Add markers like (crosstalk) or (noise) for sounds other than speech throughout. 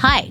Hi,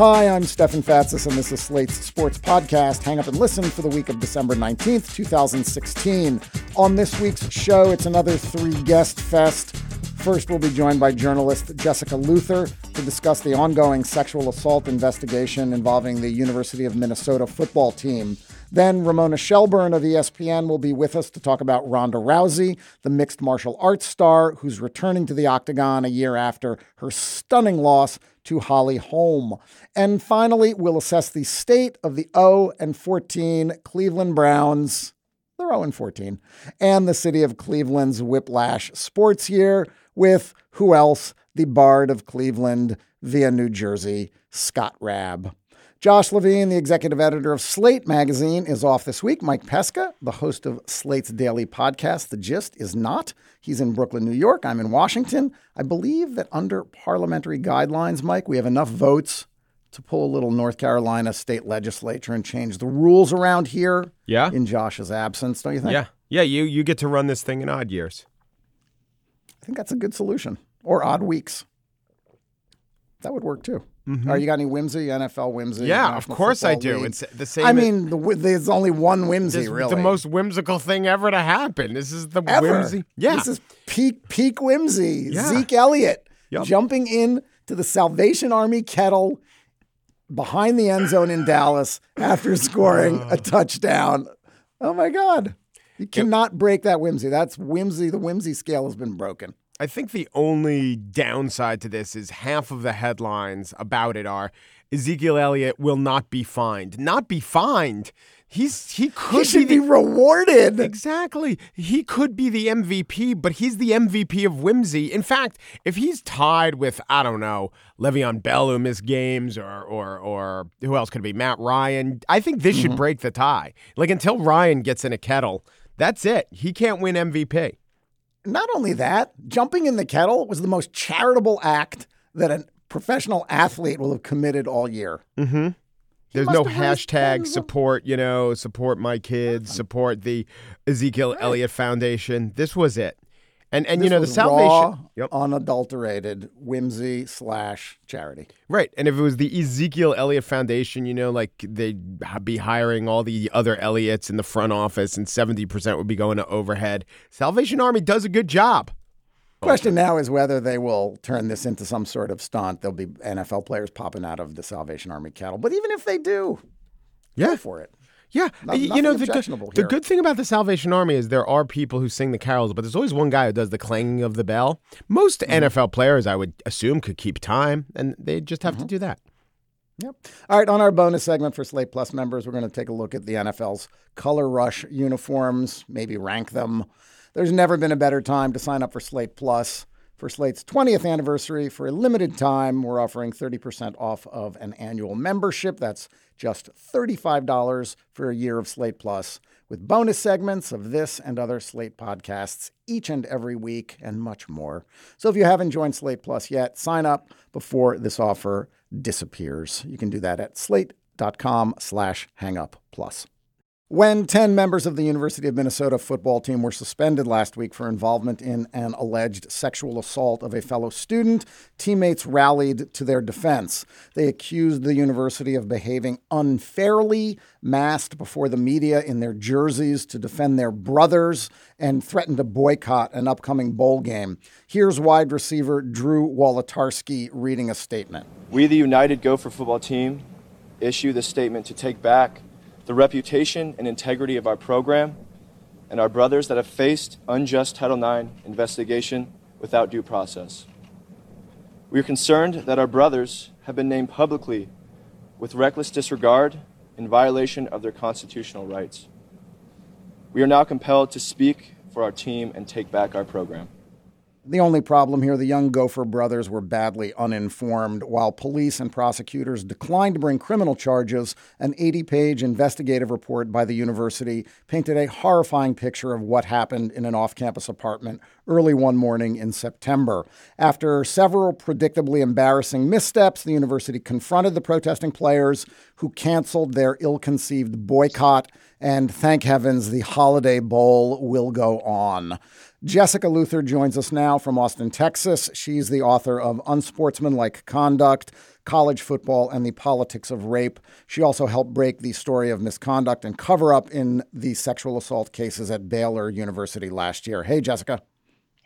Hi, I'm Stefan Fatsis, and this is Slate's Sports Podcast. Hang up and listen for the week of December 19th, 2016. On this week's show, it's another three guest fest. First, we'll be joined by journalist Jessica Luther to discuss the ongoing sexual assault investigation involving the University of Minnesota football team. Then Ramona Shelburne of ESPN will be with us to talk about Ronda Rousey, the mixed martial arts star who's returning to the octagon a year after her stunning loss to Holly Holm. And finally, we'll assess the state of the 0 and 14 Cleveland Browns. They're 0 and 14. And the city of Cleveland's whiplash sports year with who else? The Bard of Cleveland via New Jersey, Scott Raab. Josh Levin, the executive editor of Slate magazine, is off this week. Mike Pesca, the host of Slate's daily podcast, The Gist, is not. He's in Brooklyn, New York. I'm in Washington. I believe that under parliamentary guidelines, Mike, we have enough votes to pull a little North Carolina state legislature and change the rules around here Yeah. in Josh's absence, don't you think? Yeah. Yeah, you you get to run this thing in odd years. I think that's a good solution. Or odd weeks. That would work too. Are you got any whimsy, NFL whimsy? Mm-hmm. Yeah, of course I do. League? It's the same. I mean, the, there's only one whimsy, really. the most whimsical thing ever to happen. This is the ever. whimsy. Yeah. This is peak peak whimsy. Yeah. Zeke Elliott Yup. jumping in to the Salvation Army kettle behind the end zone in Dallas after scoring a touchdown. Oh my God. You cannot break that whimsy. That's whimsy. The whimsy scale has been broken. I think the only downside to this is half of the headlines about it are Ezekiel Elliott will not be fined. Not be fined. He's he could He should be, be the, rewarded. Exactly. He could be the MVP, but he's the MVP of whimsy. In fact, if he's tied with, I don't know, Le'Veon Bell who missed games or or or who else could it be? Matt Ryan. I think this Mm-hmm. should break the tie. Like until Ryan gets in a kettle, that's it. He can't win MVP. Not only that, jumping in the kettle was the most charitable act that a professional athlete will have committed all year. Mm-hmm. There's no hashtag support, you know, support my kids, support the Ezekiel Elliott Foundation. This was it. And and you know the Salvation raw, Yep. unadulterated whimsy slash charity. Right. And if it was the Ezekiel Elliott Foundation, you know, like they'd be hiring all the other Elliots in the front office and 70% would be going to overhead. Salvation Army does a good job. Question now is whether they will turn this into some sort of stunt. There'll be NFL players popping out of the Salvation Army cattle. But even if they do, Yeah. go for it. Yeah, you know the good, the good thing about the Salvation Army is there are people who sing the carols, but there's always one guy who does the clanging of the bell. Most Mm-hmm. NFL players, I would assume, could keep time, and they just have to do that. Yep. All right, on our bonus segment for Slate Plus members, we're going to take a look at the NFL's color rush uniforms, maybe rank them. There's never been a better time to sign up for Slate Plus. For Slate's 20th anniversary, for a limited time, we're offering 30% off of an annual membership. That's just $35 for a year of Slate Plus, with bonus segments of this and other Slate podcasts each and every week, and much more. So if you haven't joined Slate Plus yet, sign up before this offer disappears. You can do that at slate.com slash hangup plus. When 10 members of the University of Minnesota football team were suspended last week for involvement in an alleged sexual assault of a fellow student, teammates rallied to their defense. They accused the university of behaving unfairly, masked before the media in their jerseys to defend their brothers, and threatened to boycott an upcoming bowl game. Here's wide receiver Drew Wolitarsky reading a statement. We, the United Gopher football team, issue this statement to take back the reputation and integrity of our program and our brothers that have faced unjust Title IX investigation without due process. We are concerned that our brothers have been named publicly with reckless disregard in violation of their constitutional rights. We are now compelled to speak for our team and take back our program. The only problem here, the young Gopher brothers were badly uninformed. While police and prosecutors declined to bring criminal charges, an 80 page investigative report by the university painted a horrifying picture of what happened in an off campus apartment early one morning in September. After several predictably embarrassing missteps, the university confronted the protesting players who canceled their ill conceived boycott. And thank heavens, the Holiday Bowl will go on. Jessica Luther joins us now from Austin, Texas. She's the author of Unsportsmanlike Conduct, College Football, and the Politics of Rape. She also helped break the story of misconduct and cover up in the sexual assault cases at Baylor University last year. Hey, Jessica.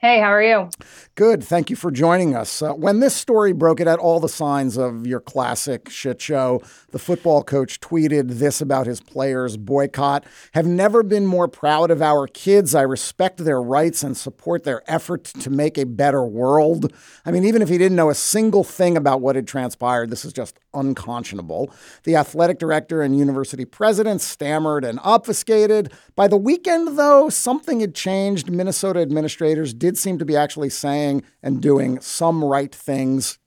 Hey, how are you? Good. Thank you for joining us. Uh, when this story broke, it had all the signs of your classic shit show. The football coach tweeted this about his players' boycott Have never been more proud of our kids. I respect their rights and support their effort to make a better world. I mean, even if he didn't know a single thing about what had transpired, this is just unconscionable. The athletic director and university president stammered and obfuscated. By the weekend, though, something had changed. Minnesota administrators did seem to be actually saying and doing some right things.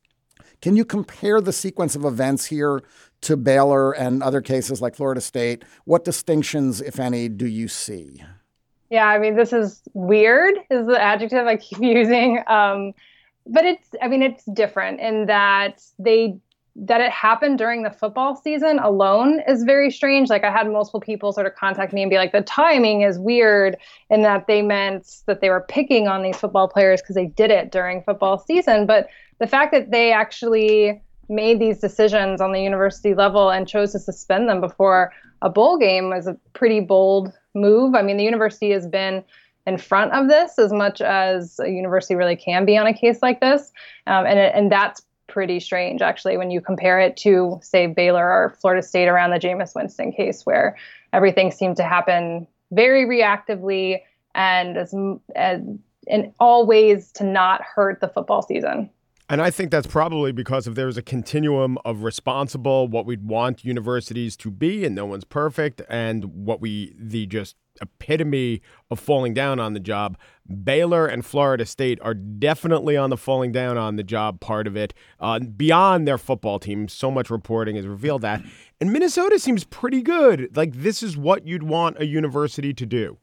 Can you compare the sequence of events here to Baylor and other cases like Florida State? What distinctions, if any, do you see? Yeah, I mean, this is weird, is the adjective I keep (laughs) using. Um, but it's, I mean, it's different in that they that it happened during the football season alone is very strange. Like I had multiple people sort of contact me and be like, the timing is weird, and that they meant that they were picking on these football players because they did it during football season. But the fact that they actually made these decisions on the university level and chose to suspend them before a bowl game was a pretty bold move. I mean, the university has been in front of this as much as a university really can be on a case like this, um, and and that's pretty strange actually when you compare it to say Baylor or Florida State around the Jameis Winston case where everything seemed to happen very reactively and as, as in all ways to not hurt the football season. And I think that's probably because if there's a continuum of responsible, what we'd want universities to be, and no one's perfect, and what we, the just epitome of falling down on the job. Baylor and Florida State are definitely on the falling down on the job part of it. Uh, beyond their football team, so much reporting has revealed that. And Minnesota seems pretty good. Like, this is what you'd want a university to do.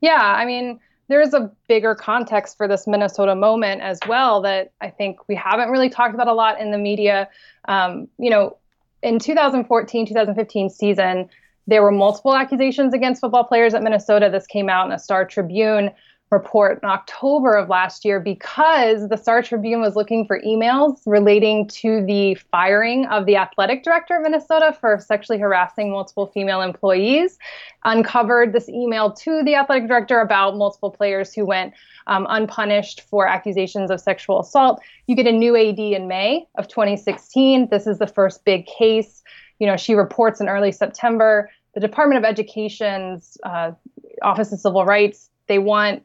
Yeah, I mean, there's a bigger context for this Minnesota moment as well that I think we haven't really talked about a lot in the media. Um, you know, in 2014 2015 season, there were multiple accusations against football players at Minnesota. This came out in a Star Tribune report in October of last year because the Star Tribune was looking for emails relating to the firing of the athletic director of Minnesota for sexually harassing multiple female employees. Uncovered this email to the athletic director about multiple players who went um, unpunished for accusations of sexual assault. You get a new AD in May of 2016. This is the first big case. You know, she reports in early September. The Department of Education's uh, Office of Civil Rights they want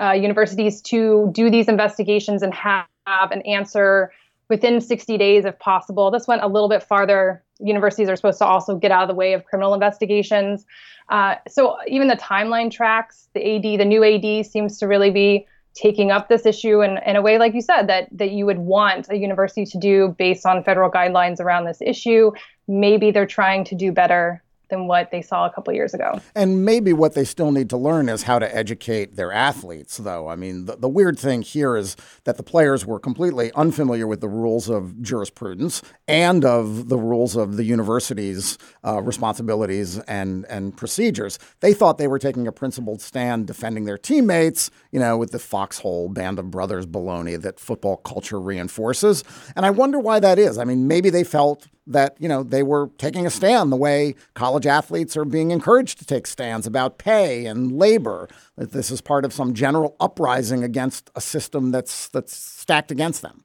uh, universities to do these investigations and have, have an answer within 60 days if possible. This went a little bit farther universities are supposed to also get out of the way of criminal investigations. Uh, so even the timeline tracks, the AD, the new AD seems to really be taking up this issue in, in a way, like you said, that that you would want a university to do based on federal guidelines around this issue. Maybe they're trying to do better than what they saw a couple years ago. And maybe what they still need to learn is how to educate their athletes, though. I mean, the, the weird thing here is that the players were completely unfamiliar with the rules of jurisprudence and of the rules of the university's uh, responsibilities and, and procedures. They thought they were taking a principled stand defending their teammates, you know, with the foxhole band of brothers baloney that football culture reinforces. And I wonder why that is. I mean, maybe they felt that you know they were taking a stand the way college athletes are being encouraged to take stands about pay and labor that this is part of some general uprising against a system that's that's stacked against them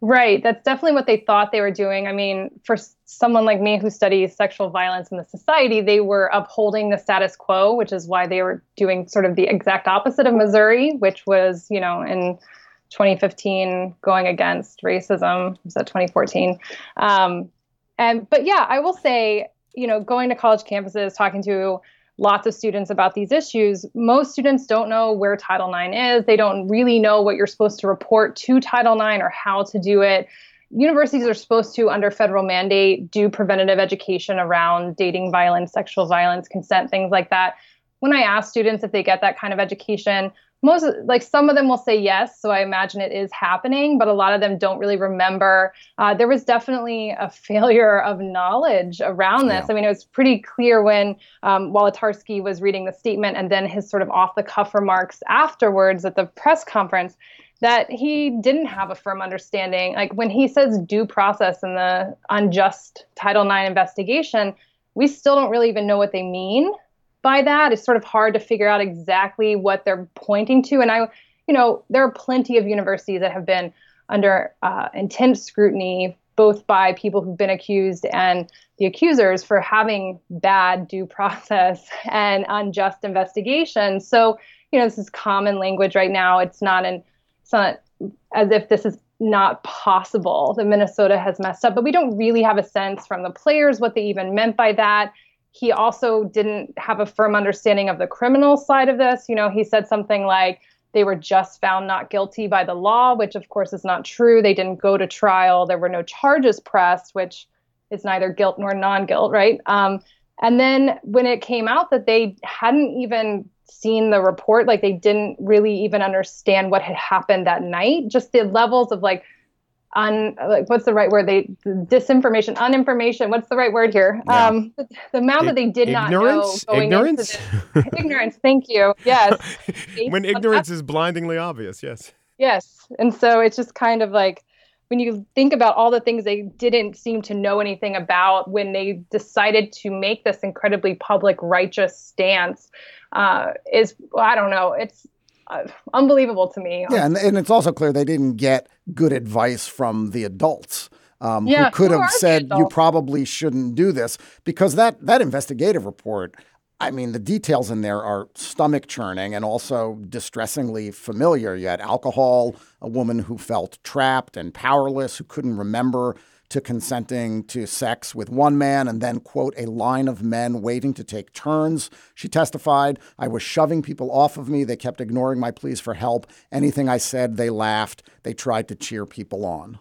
right that's definitely what they thought they were doing i mean for someone like me who studies sexual violence in the society they were upholding the status quo which is why they were doing sort of the exact opposite of missouri which was you know in 2015 going against racism. Was that 2014? Um, and but yeah, I will say, you know, going to college campuses, talking to lots of students about these issues, most students don't know where Title IX is. They don't really know what you're supposed to report to Title IX or how to do it. Universities are supposed to, under federal mandate, do preventative education around dating violence, sexual violence, consent, things like that. When I ask students if they get that kind of education, most like some of them will say yes so i imagine it is happening but a lot of them don't really remember. Uh, there was definitely a (laughs) failure of knowledge around this. Yeah. i mean it was pretty clear when um, Wolitarsky was reading the statement and then his sort of off the cuff remarks afterwards at the press conference that he didn't have a firm understanding. Like when he says due process in the unjust title ix investigation we still don't really even know what they mean by that. It's sort of hard to figure out exactly what they're pointing to. And I, you know, there are plenty of universities that have been under uh, intense scrutiny, both by people who've been accused and the accusers for having bad due (laughs) process and unjust investigation. So, you know, this is common language right now. It's not an, it's not as if this is not possible that Minnesota has messed up, but we don't really have a sense from the players what they even meant by that he also didn't have a firm understanding of the criminal side of this. You know, he said something like they were just found not guilty by the law, which of course is not true. They didn't go to trial. There were no charges pressed, which is neither guilt nor non guilt, right? Um, and then when it came out that they hadn't even seen the report, like they didn't really even understand what had happened that night, just the levels of like un like what's the right word? They disinformation uninformation what's the right word here? Yeah. um the, the amount I- that they did ignorance? not know ignorance? ignorance? thank you. Yes. (laughs) When ignorance is blindingly obvious yes. Yes. And so it's just kind of like when you think about all the things they didn't seem to know anything about when they decided to make this incredibly public righteous stance uh, is i don't know. It's uh, unbelievable to me. Yeah, and, and it's also clear they didn't get good advice from the adults. Um, yeah, who could who have said you probably shouldn't do this because that that investigative report I mean, the details in there are stomach churning and also distressingly familiar. You had alcohol, a woman who felt trapped and powerless, who couldn't remember to consenting to sex with one man and then, quote, a line of men waiting to take turns. She testified, I was shoving people off of me. They kept ignoring my pleas for help. Anything I said, they laughed. They tried to cheer people on.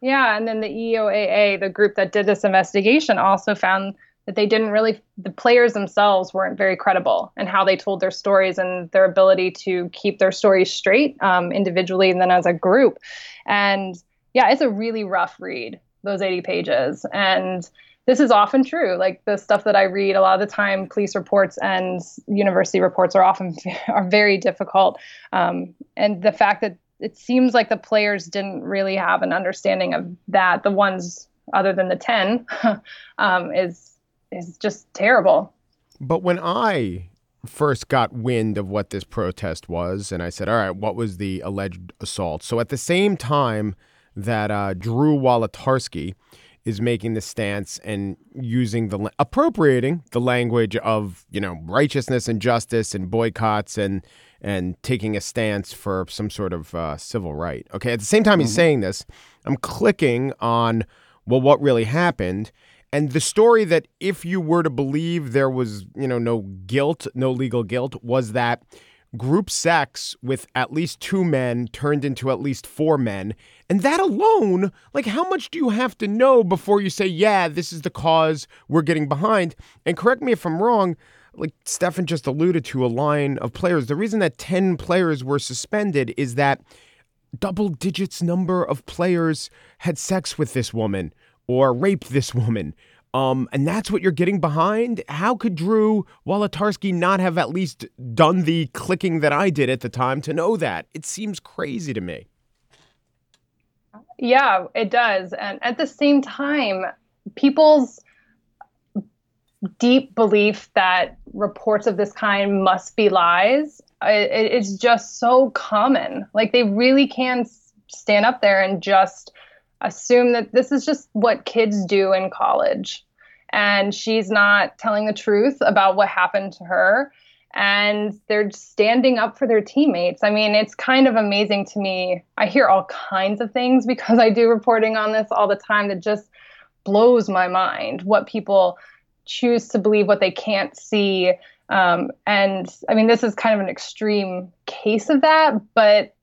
Yeah. And then the EOAA, the group that did this investigation, also found that they didn't really, the players themselves weren't very credible in how they told their stories and their ability to keep their stories straight um, individually and then as a group. And yeah, it's a really rough read, those 80 pages. And this is often true. Like the stuff that I read, a lot of the time, police reports and university reports are often (laughs) are very difficult. Um, and the fact that it seems like the players didn't really have an understanding of that, the ones other than the 10, (laughs) um, is is just terrible. But when I first got wind of what this protest was, and I said, "All right, what was the alleged assault?" So at the same time that uh, Drew Wolitarsky is making the stance and using the appropriating the language of you know righteousness and justice and boycotts and and taking a stance for some sort of uh, civil right. Okay, at the same time he's mm-hmm. saying this, I'm clicking on well, what really happened? And the story that, if you were to believe there was, you know, no guilt, no legal guilt, was that group sex with at least two men turned into at least four men. And that alone, like, how much do you have to know before you say, yeah, this is the cause we're getting behind? And correct me if I'm wrong, like Stefan just alluded to a line of players. The reason that 10 players were suspended is that double digits number of players had sex with this woman or raped this woman. Um, and that's what you're getting behind. How could Drew Wolitarsky not have at least done the clicking that I did at the time to know that? It seems crazy to me. Yeah, it does. And at the same time, people's deep belief that reports of this kind must be lies it, it's just so common. Like they really can stand up there and just assume that this is just what kids do in college. And she's not telling the truth about what happened to her. And they're standing up for their teammates. I mean, it's kind of amazing to me. I hear all kinds of things (laughs) because I do reporting on this all the time that just blows my mind what people choose to believe, what they can't see. Um, and I mean, this is kind of an extreme case of that, but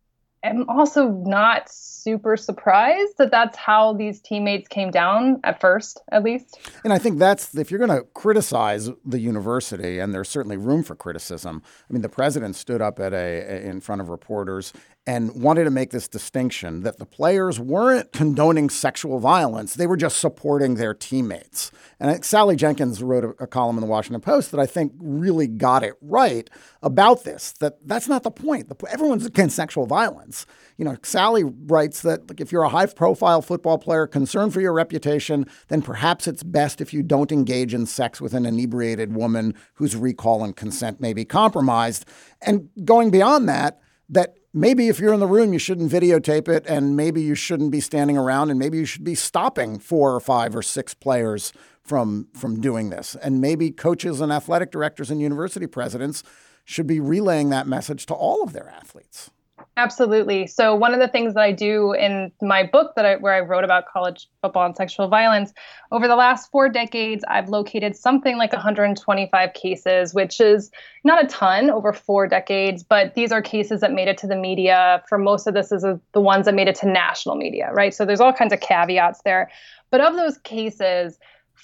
I'm also not super surprised that that's how these teammates came down at first, at least. And I think that's if you're going to criticize the university, and there's certainly room for criticism. I mean, the president stood up at a in front of reporters and wanted to make this distinction that the players weren't condoning sexual violence; they were just supporting their teammates. And Sally Jenkins wrote a, a column in the Washington Post that I think really got it right about this. That that's not the point. The, everyone's against sexual violence. You know, Sally writes that like, if you're a high-profile football player concerned for your reputation, then perhaps it's best if you don't engage in sex with an inebriated woman whose recall and consent may be compromised. And going beyond that, that maybe if you're in the room, you shouldn't videotape it, and maybe you shouldn't be standing around, and maybe you should be stopping four or five or six players from from doing this. And maybe coaches and athletic directors and university presidents should be relaying that message to all of their athletes. Absolutely. So one of the things that I do in my book that I, where I wrote about college football and sexual violence over the last four decades, I've located something like 125 cases, which is not a ton over four decades, but these are cases that made it to the media. For most of this is the ones that made it to national media, right? So there's all kinds of caveats there. But of those cases,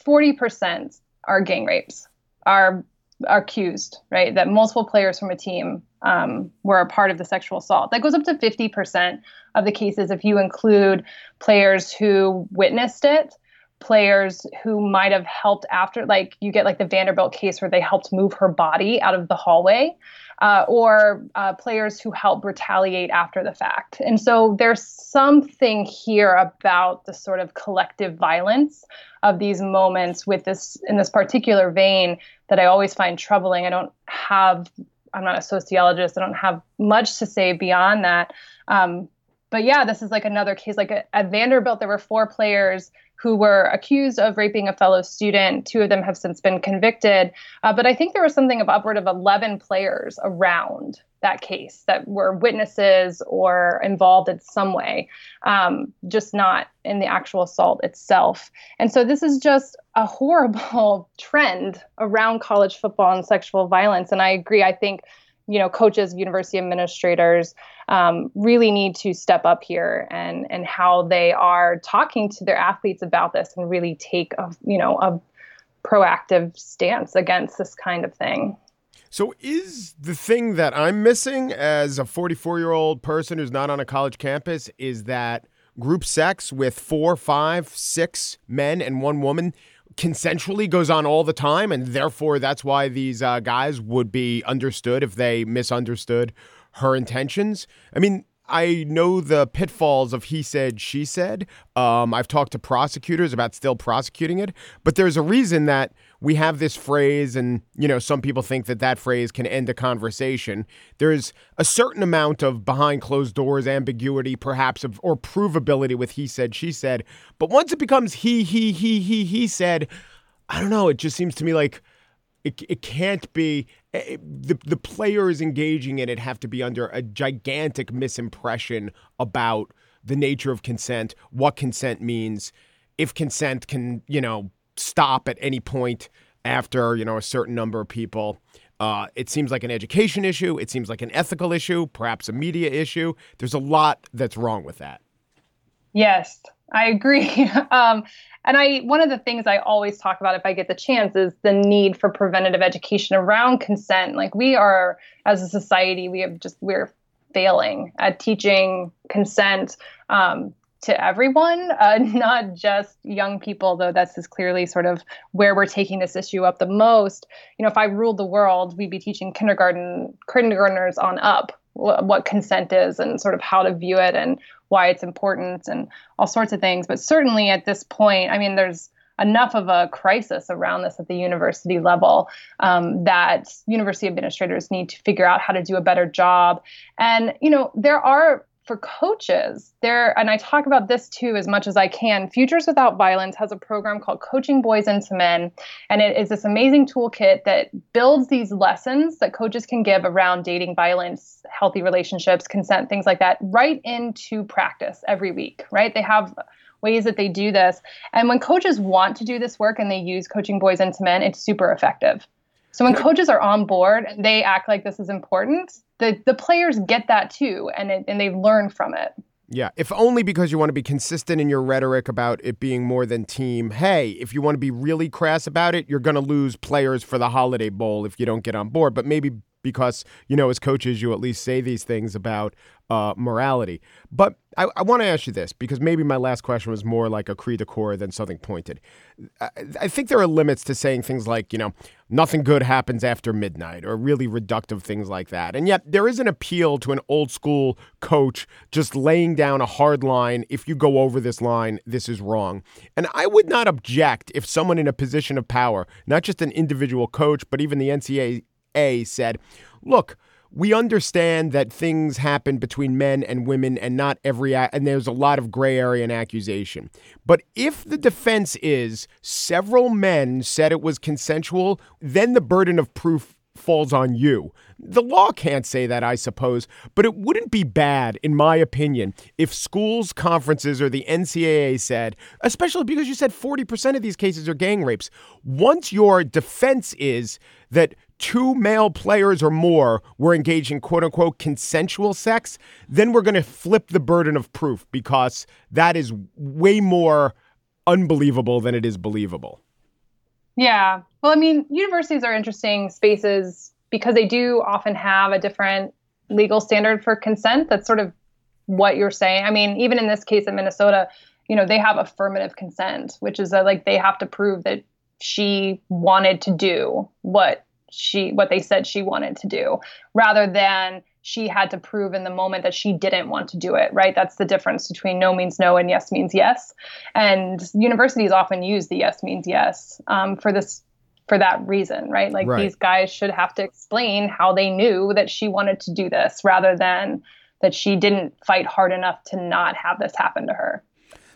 40% are gang rapes, are accused, right? That multiple players from a team um, were a part of the sexual assault. That goes up to 50% of the cases if you include players who witnessed it, players who might have helped after, like you get like the Vanderbilt case where they helped move her body out of the hallway uh, or uh, players who help retaliate after the fact. And so there's something here about the sort of collective violence of these moments with this in this particular vein that I always find troubling. I don't have I'm not a sociologist. I don't have much to say beyond that. Um, but yeah, this is like another case. Like at Vanderbilt, there were four players who were accused of raping a fellow student. Two of them have since been convicted. Uh, but I think there was something of upward of 11 players around that case that were witnesses or involved in some way, um, just not in the actual assault itself. And so this is just a horrible (laughs) trend around college football and sexual violence. And I agree. I think you know coaches university administrators um, really need to step up here and and how they are talking to their athletes about this and really take a you know a proactive stance against this kind of thing. So is the thing that i'm missing as a 44 year old person who's not on a college campus is that group sex with four five six men and one woman consensually goes on all the time, and therefore that's why these uh, guys would be understood if they misunderstood her intentions. I mean, I know the pitfalls of he said, she said. Um, I've talked to prosecutors about still prosecuting it, but there's a reason that we have this phrase, and you know, some people think that that phrase can end a conversation. There's a certain amount of behind closed doors ambiguity, perhaps, of, or provability with he said, she said. But once it becomes he, he, he, he, he said, I don't know. It just seems to me like it, it can't be it, eh, eh, the the players engaging in it have to be under a gigantic misimpression about the nature of consent, what consent means. if consent can, you know, stop at any point after, you know, a certain number of people. Uh, it seems like an education issue. It seems like an ethical issue, perhaps a media issue. There's a lot that's wrong with that. Yes, I agree. (laughs) um, and I one of the things I always talk about if I get the chance is the need for preventative education around consent. Like we are as a society, we have just we're failing at teaching consent um, to everyone, uh, (laughs) not just young people, though that's is clearly sort of where we're taking this issue up the most. You know, if I ruled the world, we'd be teaching kindergarten kindergartners on up what consent is and sort of how to view it and why it's important and all sorts of things. But certainly at this point, I mean, there's enough of a crisis around this at the university level um, that university administrators need to figure out how to do a better job. And, you know, there are for coaches there and i talk about this too as much as i can futures without violence has a program called coaching boys into men and it is this amazing toolkit that builds these lessons that coaches can give around dating violence healthy relationships consent things like that right into practice every week right? They have ways that they do this. And when coaches want to do this work and they use coaching boys into men it's super effective. So when coaches are on board and they act like this is important, the the players get that too, and it, and they learn from it. Yeah, if only because you want to be consistent in your rhetoric about it being more than team. Hey, if you want to be really crass about it, you're going to lose players for the Holiday Bowl if you don't get on board. But maybe because, you know, as coaches, you at least say these things about uh, morality. But I, I want to ask you this because maybe my last question was more like a cri de coeur than something pointed. I, I think there are limits to saying things like, you know, nothing good happens after midnight or really reductive things like that. And yet there is an appeal to an old school coach just laying down a hard line. If you go over this line, this is wrong. And I would not object if someone in a position of power, not just an individual coach, but even the NCAA said, look, we understand that things happen between men and women and not every and there's a lot of gray area and accusation but if the defense is several men said it was consensual then the burden of proof falls on you. The law can't say that, I suppose, but it wouldn't be bad, in my opinion, if schools, conferences, or the NCAA said, especially because you said 40% of these cases are gang rapes, once your defense is that two male players or more were engaged in quote unquote consensual sex, then we're going to flip the burden of proof because that is way more unbelievable than it is believable. Yeah. Well, I mean, universities are interesting spaces because they do often have a different legal standard for consent. That's sort of what you're saying. I mean, even in this case in Minnesota, you know, they have affirmative consent, which is that like they have to prove that she wanted to do what she what they said she wanted to do rather than she had to prove in the moment that she didn't want to do it right? That's the difference between no means no and yes means yes. And universities often use the yes means yes um, for this for that reason right? Like right. these guys should have to explain how they knew that she wanted to do this rather than that she didn't fight hard enough to not have this happen to her.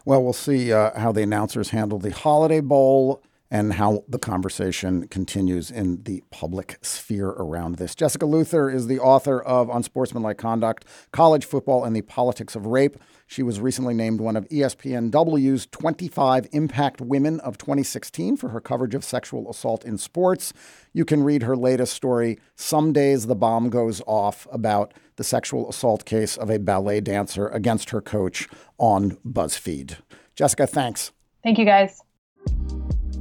Well we'll see uh, how the announcers handle the holiday bowl and how the conversation continues in the public sphere around this. Jessica Luther is the author of Unsportsmanlike Conduct, College Football, and the Politics of Rape. She was recently named one of ESPNW's 25 Impact Women of 2016 for her coverage of sexual assault in sports. You can read her latest story, Some Days the Bomb Goes Off, about the sexual assault case of a ballet dancer against her coach on BuzzFeed. Jessica, thanks. Thank you, guys.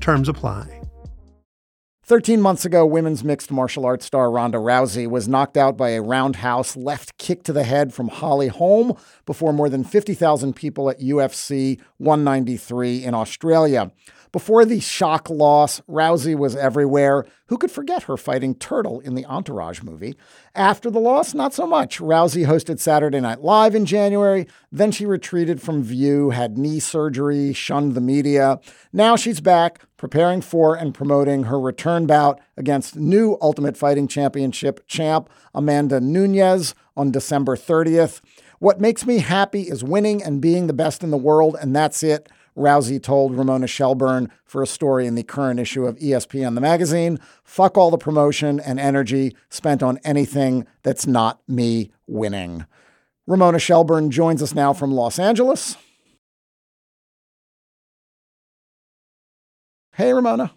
Terms apply. 13 months ago, women's mixed martial arts star Ronda Rousey was knocked out by a roundhouse left kick to the head from Holly Holm before more than 50,000 people at UFC 193 in Australia. Before the shock loss, Rousey was everywhere. Who could forget her fighting Turtle in the Entourage movie? After the loss, not so much. Rousey hosted Saturday Night Live in January. Then she retreated from View, had knee surgery, shunned the media. Now she's back, preparing for and promoting her return bout against new Ultimate Fighting Championship champ Amanda Nunes on December 30th. What makes me happy is winning and being the best in the world, and that's it. Rousey told Ramona Shelburne for a story in the current issue of ESPN the magazine. Fuck all the promotion and energy spent on anything that's not me winning. Ramona Shelburne joins us now from Los Angeles. Hey, Ramona.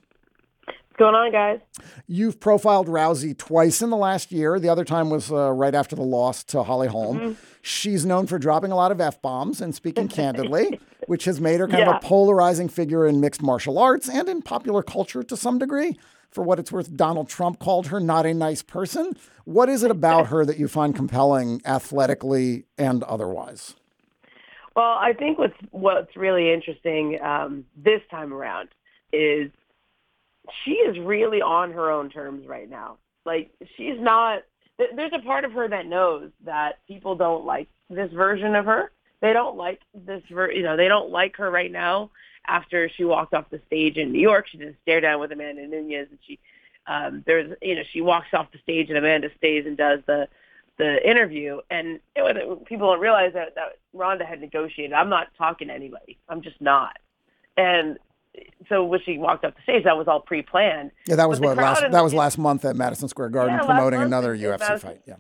What's going on, guys? You've profiled Rousey twice in the last year. The other time was uh, right after the loss to Holly Holm. Mm-hmm. She's known for dropping a lot of F bombs and speaking (laughs) candidly, which has made her kind yeah. of a polarizing figure in mixed martial arts and in popular culture to some degree. For what it's worth, Donald Trump called her not a nice person. What is it about her that you find compelling athletically and otherwise? Well, I think what's what's really interesting um, this time around is she is really on her own terms right now. Like she's not there's a part of her that knows that people don't like this version of her. They don't like this ver- you know, they don't like her right now after she walked off the stage in New York. She did a stare down with Amanda Nunes and she um there's you know, she walks off the stage and Amanda stays and does the the interview and it, people don't realize that, that Ronda had negotiated. I'm not talking to anybody. I'm just not. And so when she walked up the stage, that was all pre-planned. Yeah, that was what last that was last month at Madison Square Garden yeah, promoting another UFC Madison, fight. Yeah,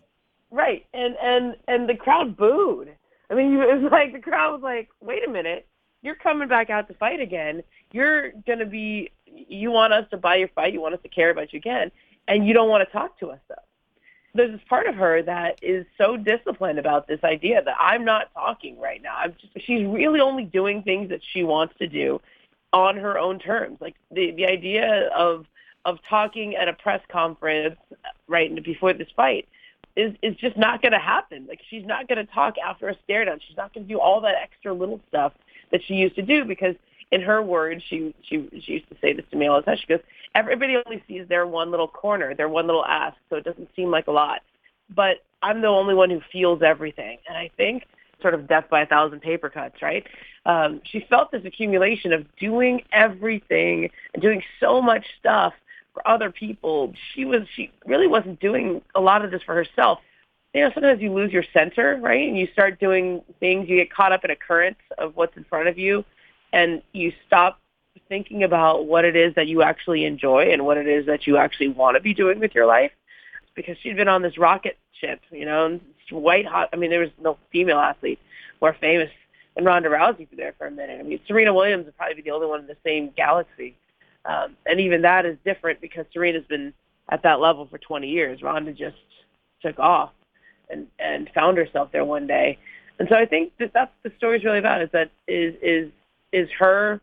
right, and and and the crowd booed. I mean, (laughs) it was like the crowd was like, "Wait a minute, you're coming back out to fight again. You're gonna be. You want us to buy your fight. You want us to care about you again, and you don't want to talk to us though." There's this part of her that is so disciplined about this idea that I'm not talking right now. I'm just. She's really only doing things that she wants to do on her own terms. Like the the idea of of talking at a press conference right before this fight is is just not going to happen. Like she's not going to talk after a stare down. She's not going to do all that extra little stuff that she used to do because in her words, she she she used to say this to me all the time. She goes, everybody only sees their one little corner, their one little ask, so it doesn't seem like a lot. But I'm the only one who feels everything, and I think sort of death by a thousand paper cuts, right? Um, she felt this accumulation of doing everything and doing so much stuff for other people. She was she really wasn't doing a lot of this for herself. You know, sometimes you lose your center, right? And you start doing things, you get caught up in a current of what's in front of you, and you stop thinking about what it is that you actually enjoy and what it is that you actually want to be doing with your life. Because she'd been on this rocket ship, you know, white hot. I mean, there was no female athlete more famous than Ronda Rousey there for a minute. I mean, Serena Williams would probably be the only one in the same galaxy. Um, and even that is different because Serena's been at that level for 20 years. Ronda just took off and, and found herself there one day. And so I think that that's the story's really about is that is, is, is her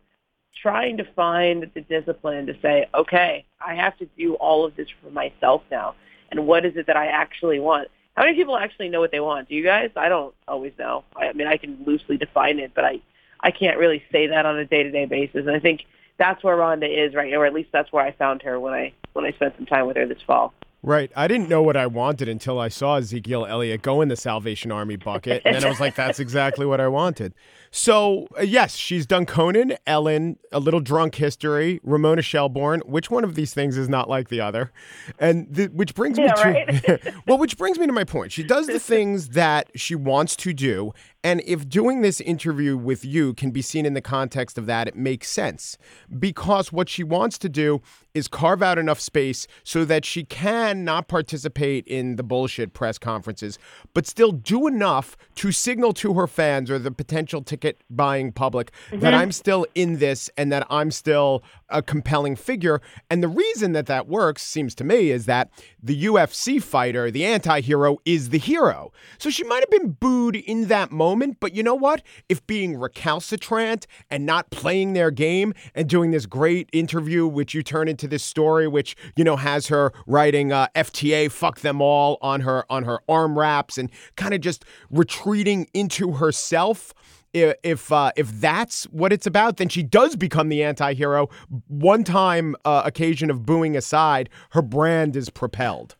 trying to find the discipline to say, okay, I have to do all of this for myself now. And what is it that I actually want? How many people actually know what they want? Do you guys? I don't always know. I, I mean, I can loosely define it, but I, I can't really say that on a day-to-day basis. And I think that's where Ronda is right now, or at least that's where I found her when I when I spent some time with her this fall. Right. I didn't know what I wanted until I saw Ezekiel Elliott go in the Salvation Army bucket. And then I was like, that's exactly what I wanted. So, uh, yes, she's done Conan, Ellen, A Little Drunk History, Ramona Shelburne. Which one of these things is not like the other? And the, which brings me yeah, to right? (laughs) well, which brings me to my point. She does the things that she wants to do, and if doing this interview with you can be seen in the context of that, it makes sense because what she wants to do is carve out enough space so that she can not participate in the bullshit press conferences, but still do enough to signal to her fans or the potential ticket buying public mm-hmm. that I'm still in this and that I'm still a compelling figure. And the reason that that works, seems to me, is that the UFC fighter, the anti hero, is the hero. So she might have been booed in that moment, but you know what? If being recalcitrant and not playing their game and doing this great interview, which you turn into this story, which, you know, has her writing uh, FTA, fuck them all on her on her arm wraps and kind of just retreating into herself if if, uh, if that's what it's about, then she does become the anti-hero. One time uh, occasion of booing aside, her brand is propelled.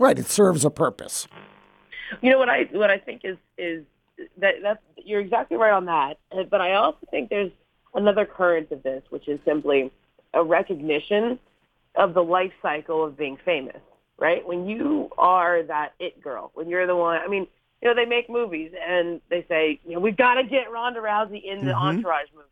Right, it serves a purpose. You know what I what I think is is that that's you're exactly right on that. Uh, But I also think there's another current of this, which is simply a recognition of the life cycle of being famous. Right, when you are that it girl, when you're the one. I mean, you know, they make movies and they say, you know, we've got to get Ronda Rousey in the Mhm. Entourage movie,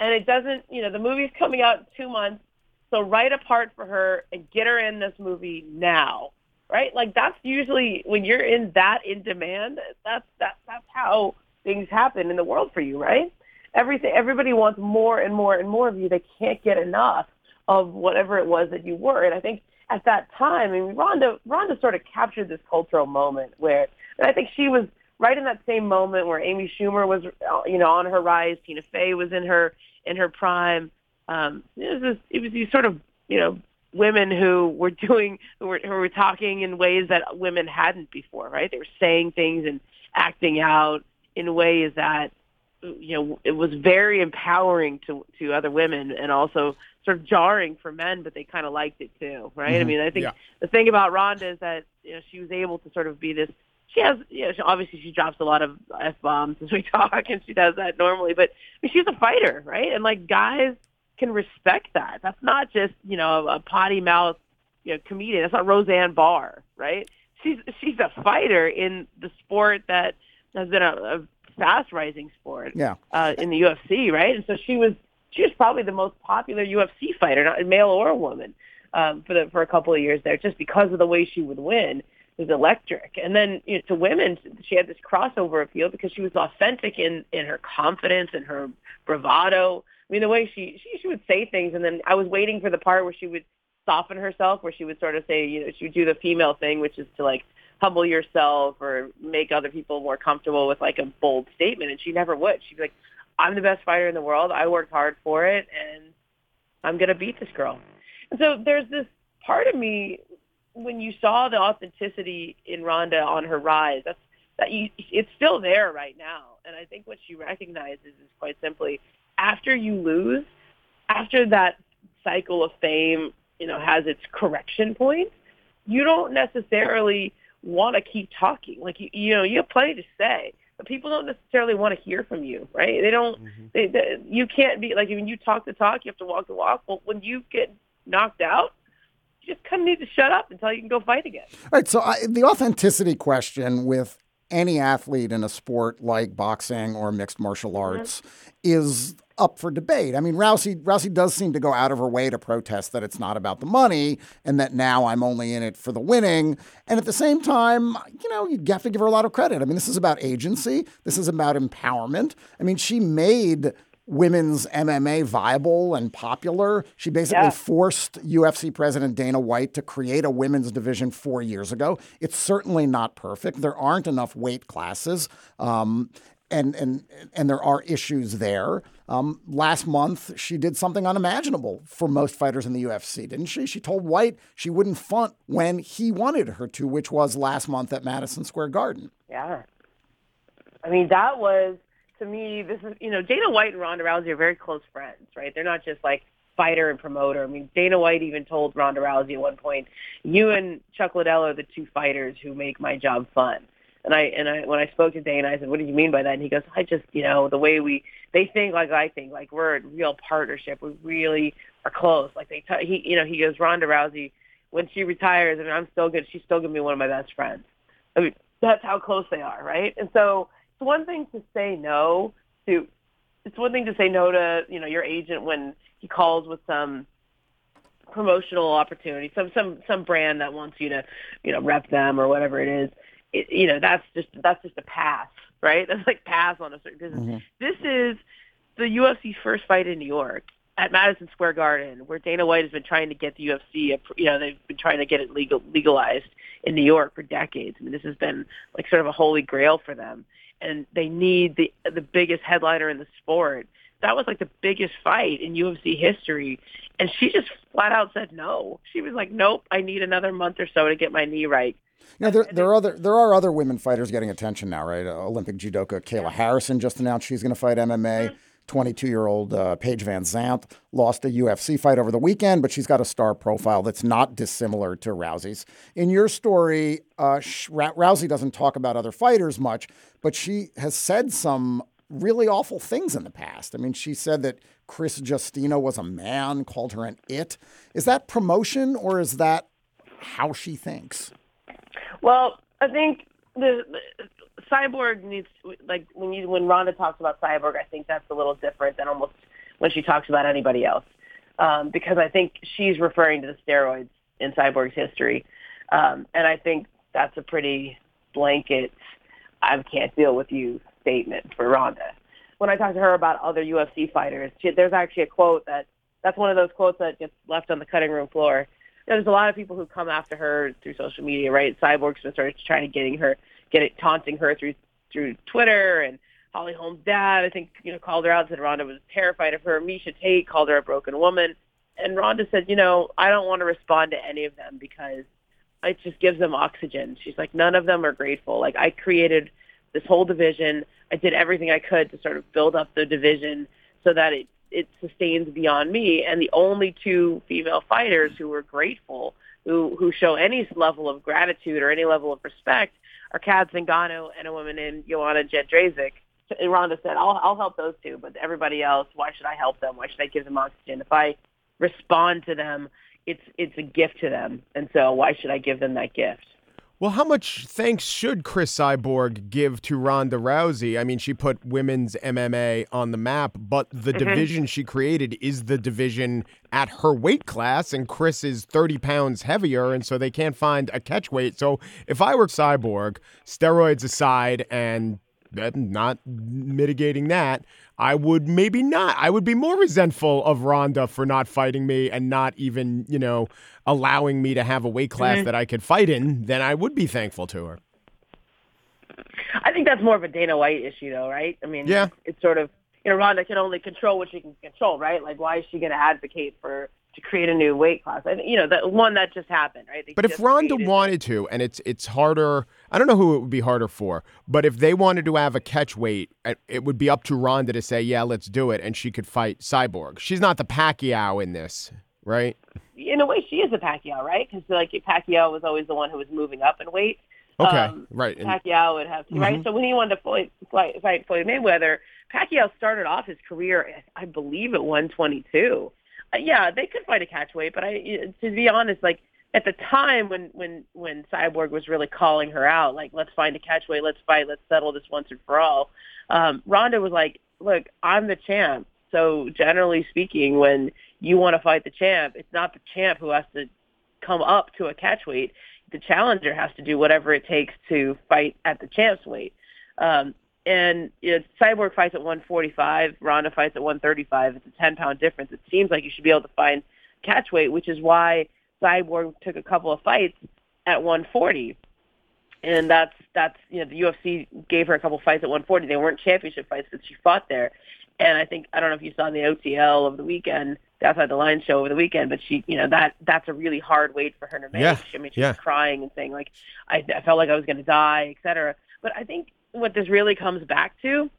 and it doesn't. You know, the movie's coming out in two months, so write a part for her and get her in this movie now right? Like that's usually when you're in that in demand. That's that that's how things happen in the world for you, right? Everything everybody wants more and more and more of you. They can't get enough of whatever it was that you were. And I think at that time, I mean, Ronda Ronda sort of captured this cultural moment where, and I think she was right in that same moment where Amy Schumer was, uh, you know, on her rise. Tina Fey was in her in her prime. Um, it was this, it was these sort of you know women who were doing who were, who were talking in ways that women hadn't before, right? They were saying things and acting out in ways that you know it was very empowering to to other women and also sort of jarring for men, but they kind of liked it too, right? I Mhm. mean, I think Yeah. the thing about Ronda is that you know she was able to sort of be this. She has, you know, she, obviously she drops a lot of f bombs as we talk, and she does that normally. But I mean, she's a fighter, right? And like guys can respect that. That's not just you know a potty mouth you know comedian. That's not Roseanne Barr, right? She's she's a fighter in the sport that has been a, a fast rising sport Yeah. uh, in the UFC, right? And so she was she was probably the most popular UFC fighter, not male or woman, um, for the for a couple of years there, just because of the way she would win. Was electric. And then you know, to women, she had this crossover appeal because she was authentic in in her confidence and her bravado. I mean, the way she she she would say things, and then I was waiting for the part where she would soften herself, where she would sort of say, you know, she would do the female thing, which is to like humble yourself or make other people more comfortable with like a bold statement, and she never would. She'd be like, "I'm the best fighter in the world. I worked hard for it, and I'm gonna beat this girl." And so there's this part of me when you saw the authenticity in Ronda on her rise. That's that you, it's still there right now, and I think what she recognizes is quite simply after you lose, after that cycle of fame, you know, has its correction point, you don't necessarily want to keep talking. Like you, you know, you have plenty to say, but people don't necessarily want to hear from you, right? They don't. Mm-hmm. They, they, you can't be like when you talk the talk, you have to walk the walk. Well, when you get knocked out, just kind of need to shut up until you can go fight again. All right. So I, the authenticity question with any athlete in a sport like boxing or mixed martial mm-hmm. arts is up for debate. I mean, Rousey Rousey does seem to go out of her way to protest that it's not about the money and that now I'm only in it for the winning. And at the same time, you know, you have to give her a lot of credit. I mean, this is about agency. This is about empowerment. I mean, she made women's MMA viable and popular. She basically Yeah. forced UFC President Dana White to create a women's division four years ago. It's certainly not perfect. There aren't enough weight classes. Um, and, and and there are issues there. Um, last month, she did something unimaginable for most fighters in the UFC, didn't she? She told White she wouldn't front when he wanted her to, which was last month at Madison Square Garden. Yeah. I mean, that was to me. This is you know Dana White and Ronda Rousey are very close friends, right? They're not just like fighter and promoter. I mean, Dana White even told Ronda Rousey at one point, "You and Chuck Liddell are the two fighters who make my job fun." And I and I when I spoke to Dana, I said, "What do you mean by that?" And he goes, "I just you know the way we they think like I think, like we're a real partnership. We really are close. Like they t- he you know he goes Ronda Rousey when she retires, I mean I'm still good. She's still gonna be one of my best friends. I mean that's how close they are, right? And so it's one thing to say no to it's one thing to say no to you know your agent when he calls with some promotional opportunity, some some some brand that wants you to you know rep them or whatever it is. It, you know that's just that's just a pass, right? (laughs) That's like pass on a certain business. Mm-hmm. This is the UFC's first fight in New York at Madison Square Garden, where Dana White has been trying to get the UFC, you know, they've been trying to get it legal legalized in New York for decades. I mean, this has been like sort of a holy grail for them, and they need the the biggest headliner in the sport. That was like the biggest fight in UFC history, and she just flat out said no. She was like, "Nope, I need another month or so to get my knee right." Now there, there are other there are other women fighters getting attention now, right? Uh, Olympic judoka Kayla Harrison just announced she's going to fight MMA. 22 year old uh, Paige VanZant lost a UFC fight over the weekend, but she's got a star profile that's not dissimilar to Rousey's. In your story, uh, Rousey doesn't talk about other fighters much, but she has said some really awful things in the past. I mean, she said that Cris Justino was a man, called her an it. Is that promotion or is that how she thinks? Well, I think the, the Cyborg needs like when you when Ronda talks about Cyborg, I think that's a little different than almost when she talks about anybody else, um, because I think she's referring to the steroids in Cyborg's history, um, and I think that's a pretty blanket "I can't deal with you" statement for Ronda. When I talk to her about other UFC fighters, she, there's actually a quote that that's one of those quotes that gets left on the cutting room floor. You know, there's a lot of people who come after her through social media, right? Cyborg's been sort of trying to getting her get it taunting her through through Twitter and Holly Holm's dad, I think, you know, called her out, said Ronda was terrified of her. Miesha Tate called her a broken woman. And Ronda said, you know, I don't want to respond to any of them because it just gives them oxygen. She's like, none of them are grateful. Like I created this whole division. I did everything I could to sort of build up the division so that it it sustains beyond me. And the only two female fighters who were grateful, who who show any level of gratitude or any level of respect, are Cat Zingano and a woman named Joanna Jedrzejczyk. And Ronda said, I'll, I'll help those two, but everybody else, why should I help them? Why should I give them oxygen? If I respond to them, it's it's a gift to them, and so why should I give them that gift? Well, how much thanks should Cris Cyborg give to Ronda Rousey? I mean, she put women's MMA on the map, but the mm-hmm. division she created is the division at her weight class, and Cris is 30 pounds heavier, and so they can't find a catch weight. So if I were Cyborg, steroids aside, and not mitigating that, I would maybe not. I would be more resentful of Ronda for not fighting me and not even, you know, allowing me to have a weight class mm-hmm. that I could fight in than I would be thankful to her. I think that's more of a Dana White issue, though, right? I mean, yeah. it's sort of, you know, Ronda can only control what she can control, right? Like, why is she going to advocate for to create a new weight class. I, you know, the one that just happened, right? They but if Ronda wanted to, and it's it's harder. I don't know who it would be harder for, but if they wanted to have a catch weight, it would be up to Ronda to say, "Yeah, let's do it," and she could fight Cyborg. She's not the Pacquiao in this, right? In a way, she is a Pacquiao, right? Because like Pacquiao was always the one who was moving up in weight. Okay, um, right. Pacquiao would have to, mm-hmm. right? So when he wanted to fight, fight, fight Floyd Mayweather, Pacquiao started off his career, I believe, at 122 uh, yeah, they could fight a catch weight, but I, to be honest, like at the time when when when Cyborg was really calling her out, like let's find a catch weight, let's fight, let's settle this once and for all. Um, Ronda was like, look, I'm the champ. So generally speaking, when you want to fight the champ, it's not the champ who has to come up to a catch weight. The challenger has to do whatever it takes to fight at the champ's weight. Um, and you know, Cyborg fights at 145, Ronda fights at 135. It's a 10 pound difference. It seems like you should be able to find catch weight, which is why Cyborg took a couple of fights at 140. And that's that's you know the UFC gave her a couple of fights at 140. They weren't championship fights, but she fought there. And I think I don't know if you saw the OTL over the weekend, the outside the line show over the weekend, but she, you know, that that's a really hard weight for her to make. Yeah. I mean, she yeah. was crying and saying like, I, I felt like I was going to die, et cetera. But I think what this really comes back to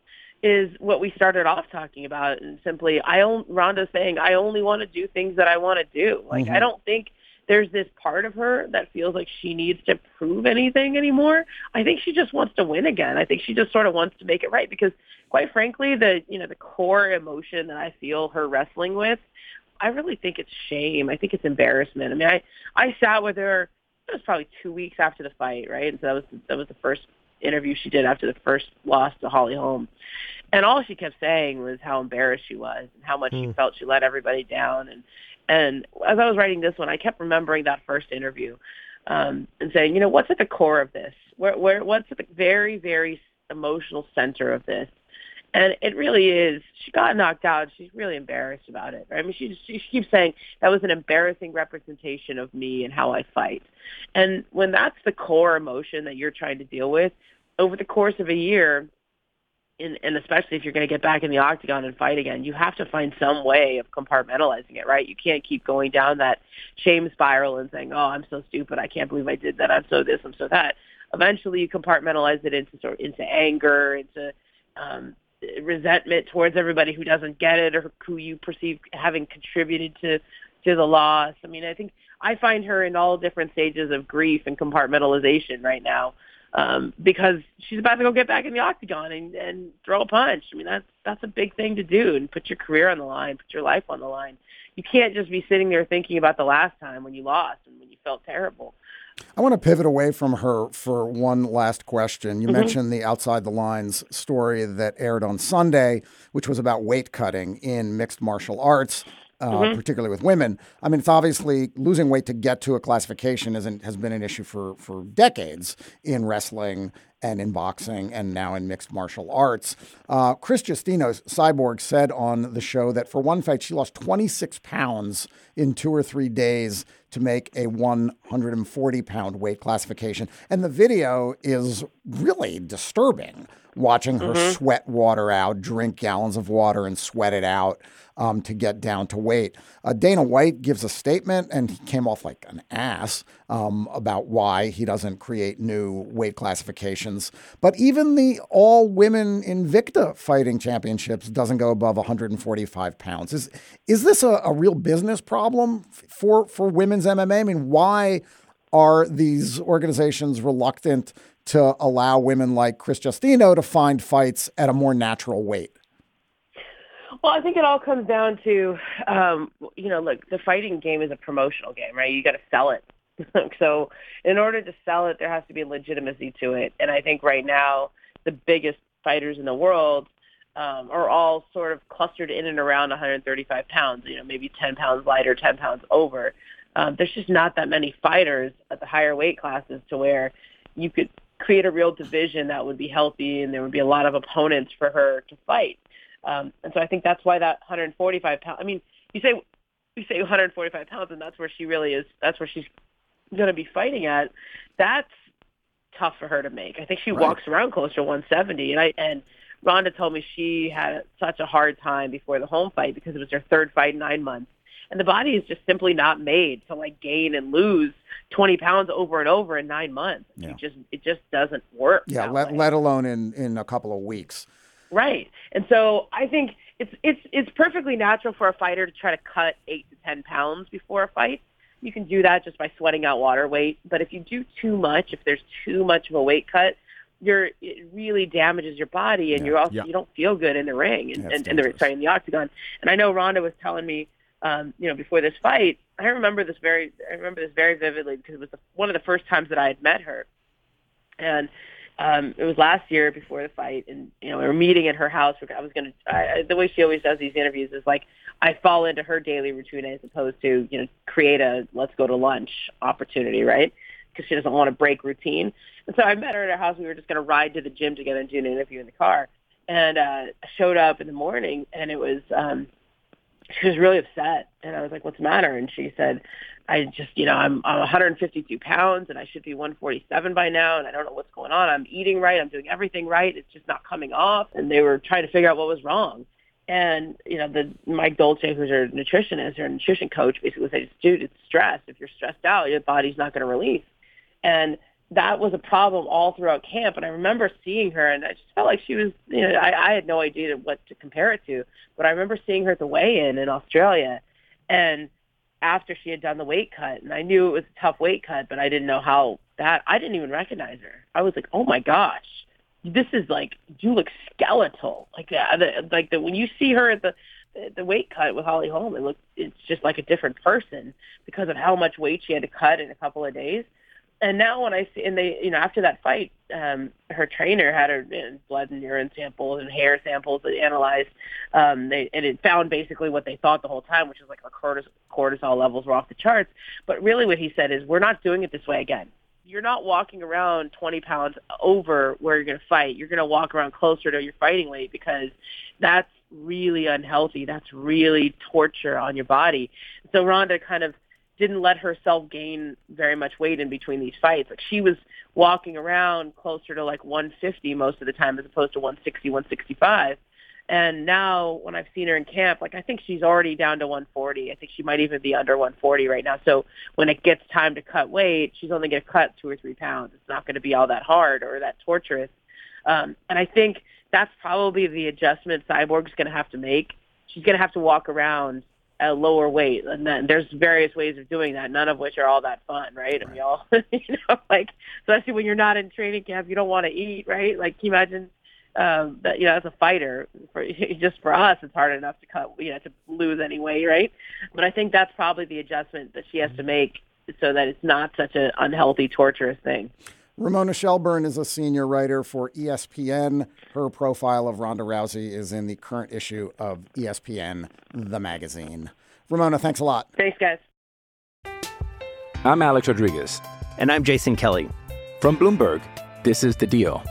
is what we started off talking about and simply I own Ronda's saying I only want to do things that I want to do. Like mm-hmm. I don't think there's this part of her that feels like she needs to prove anything anymore. I think she just wants to win again. I think she just sort of wants to make it right because quite frankly the you know the core emotion that I feel her wrestling with I really think it's shame. I think it's embarrassment. I mean I I sat with her it was probably 2 weeks after the fight, right? And so that was that was the first interview she did after the first loss to Holly Holm. And all she kept saying was how embarrassed she was and how much mm. she hmm. felt she let everybody down. And and as I was writing this one, I kept remembering that first interview um, and saying, you know, what's at the core of this? Where, where, what's at the very, very emotional center of this? And it really is. She got knocked out. She's really embarrassed about it. Right? I mean, she, she she keeps saying that was an embarrassing representation of me and how I fight. And when that's the core emotion that you're trying to deal with over the course of a year, in, and especially if you're going to get back in the octagon and fight again, you have to find some way of compartmentalizing it, right? You can't keep going down that shame spiral and saying, "Oh, I'm so stupid. I can't believe I did that. I'm so this. I'm so that." Eventually, you compartmentalize it into sort into anger, into um, resentment towards everybody who doesn't get it or who you perceive having contributed to to the loss. I mean, I think I find her in all different stages of grief and compartmentalization right now um, because she's about to go get back in the octagon and, and throw a punch. I mean, that's that's a big thing to do and put your career on the line, put your life on the line. You can't just be sitting there thinking about the last time when you lost and when you felt terrible. I want to pivot away from her for one last question. You mm-hmm. mentioned the Outside the Lines story that aired on Sunday, which was about weight cutting in mixed martial arts uh, mm-hmm. particularly with women. I mean, it's obviously losing weight to get to a classification isn't has been an issue for for decades in wrestling and in boxing and now in mixed martial arts. Uh, Cris Justinos, Cyborg, said on the show that for one fight she lost 26 pounds in two or three days to make a 140 pound weight classification, and the video is really disturbing. Watching her mm-hmm. sweat water out, drink gallons of water, and sweat it out um, to get down to weight. Uh, Dana White gives a statement, and he came off like an ass um, about why he doesn't create new weight classifications. But even the all women Invicta fighting championships doesn't go above 145 pounds. Is is this a, a real business problem for for women's MMA? I mean, why are these organizations reluctant to allow women like Cris Justino to find fights at a more natural weight? Well, I think it all comes down to, um, you know, look, the fighting game is a promotional game, right? You got to sell it. (laughs) so in order to sell it, there has to be legitimacy to it. And I think right now, the biggest fighters in the world um, are all sort of clustered in and around 135 pounds, you know, maybe 10 pounds lighter, 10 pounds over. Um, there's just not that many fighters at the higher weight classes to where you could create a real division that would be healthy and there would be a lot of opponents for her to fight. Um, and so I think that's why that 145 pounds. I mean, you say you say 145 pounds, and that's where she really is. That's where she's going to be fighting at. That's tough for her to make. I think she right. walks around close to 170, and I and Ronda told me she had such a hard time before the Holm fight because it was her third fight in nine months, and the body is just simply not made to like gain and lose 20 pounds over and over in nine months. Yeah. It just it just doesn't work. Yeah, let, let alone in in a couple of weeks. Right. And so I think it's it's it's perfectly natural for a fighter to try to cut eight to ten pounds before a fight. You can do that just by sweating out water weight. But if you do too much, if there's too much of a weight cut, you're it really damages your body and yeah. you're also yeah. you don't feel good in the ring and, yeah, and, and the sorry in the octagon. And I know Ronda was telling me um, you know, before this fight, I remember this very I remember this very vividly because it was the, one of the first times that I had met her. And um, it was last year before the fight, and you know we were meeting at her house. I was gonna I, the way she always does these interviews is like I fall into her daily routine as opposed to you know create a let's go to lunch opportunity, right? Because she doesn't want to break routine. And so I met her at her house. We were just gonna ride to the gym together and do an interview in the car. And uh, showed up in the morning, and it was um, she was really upset. And I was like, "What's the matter?" And she said, I just, you know, I'm, I'm 152 pounds and I should be 147 by now and I don't know what's going on. I'm eating right. I'm doing everything right. It's just not coming off. And they were trying to figure out what was wrong. And, you know, the Mike Dolce, who's her nutritionist, her nutrition coach, basically said, dude, it's stress. If you're stressed out, your body's not going to release. And that was a problem all throughout camp. And I remember seeing her and I just felt like she was, you know, I, I had no idea what to compare it to, but I remember seeing her at the weigh-in in Australia and after she had done the weight cut and I knew it was a tough weight cut, but I didn't know how that I didn't even recognize her. I was like, "Oh my gosh. This is like you look skeletal." Like uh, that like the when you see her at the the weight cut with Holly Holm, it looks it's just like a different person because of how much weight she had to cut in a couple of days and now when I see, and they, you know, after that fight, um, her trainer had her you know, blood and urine samples and hair samples that analyzed, um, they, and it found basically what they thought the whole time, which is like her cortisol, cortisol levels were off the charts. But really what he said is, we're not doing it this way again. You're not walking around 20 pounds over where you're going to fight. You're going to walk around closer to your fighting weight because that's really unhealthy. That's really torture on your body. So Ronda kind of didn't let herself gain very much weight in between these fights. Like she was walking around closer to like 150 most of the time as opposed to 160, 165. And now when I've seen her in camp, like I think she's already down to 140. I think she might even be under 140 right now. So when it gets time to cut weight, she's only going to cut two or three pounds. It's not going to be all that hard or that torturous. Um, and I think that's probably the adjustment Cyborg's going to have to make. She's going to have to walk around a lower weight, and then there's various ways of doing that, none of which are all that fun, right? And we all, you know, like especially when you're not in training camp, you don't want to eat, right? Like, can you imagine um, that you know as a fighter for (laughs) just for us it's hard enough to cut you know to lose any weight right but i think that's probably the adjustment that she has to make so that it's not such an unhealthy torturous thing Ramona Shelburne is a senior writer for ESPN. Her profile of Ronda Rousey is in the current issue of ESPN, the magazine. Ramona, thanks a lot. Thanks, guys. I'm Alex Rodriguez. And I'm Jason Kelly. From Bloomberg, this is The Deal.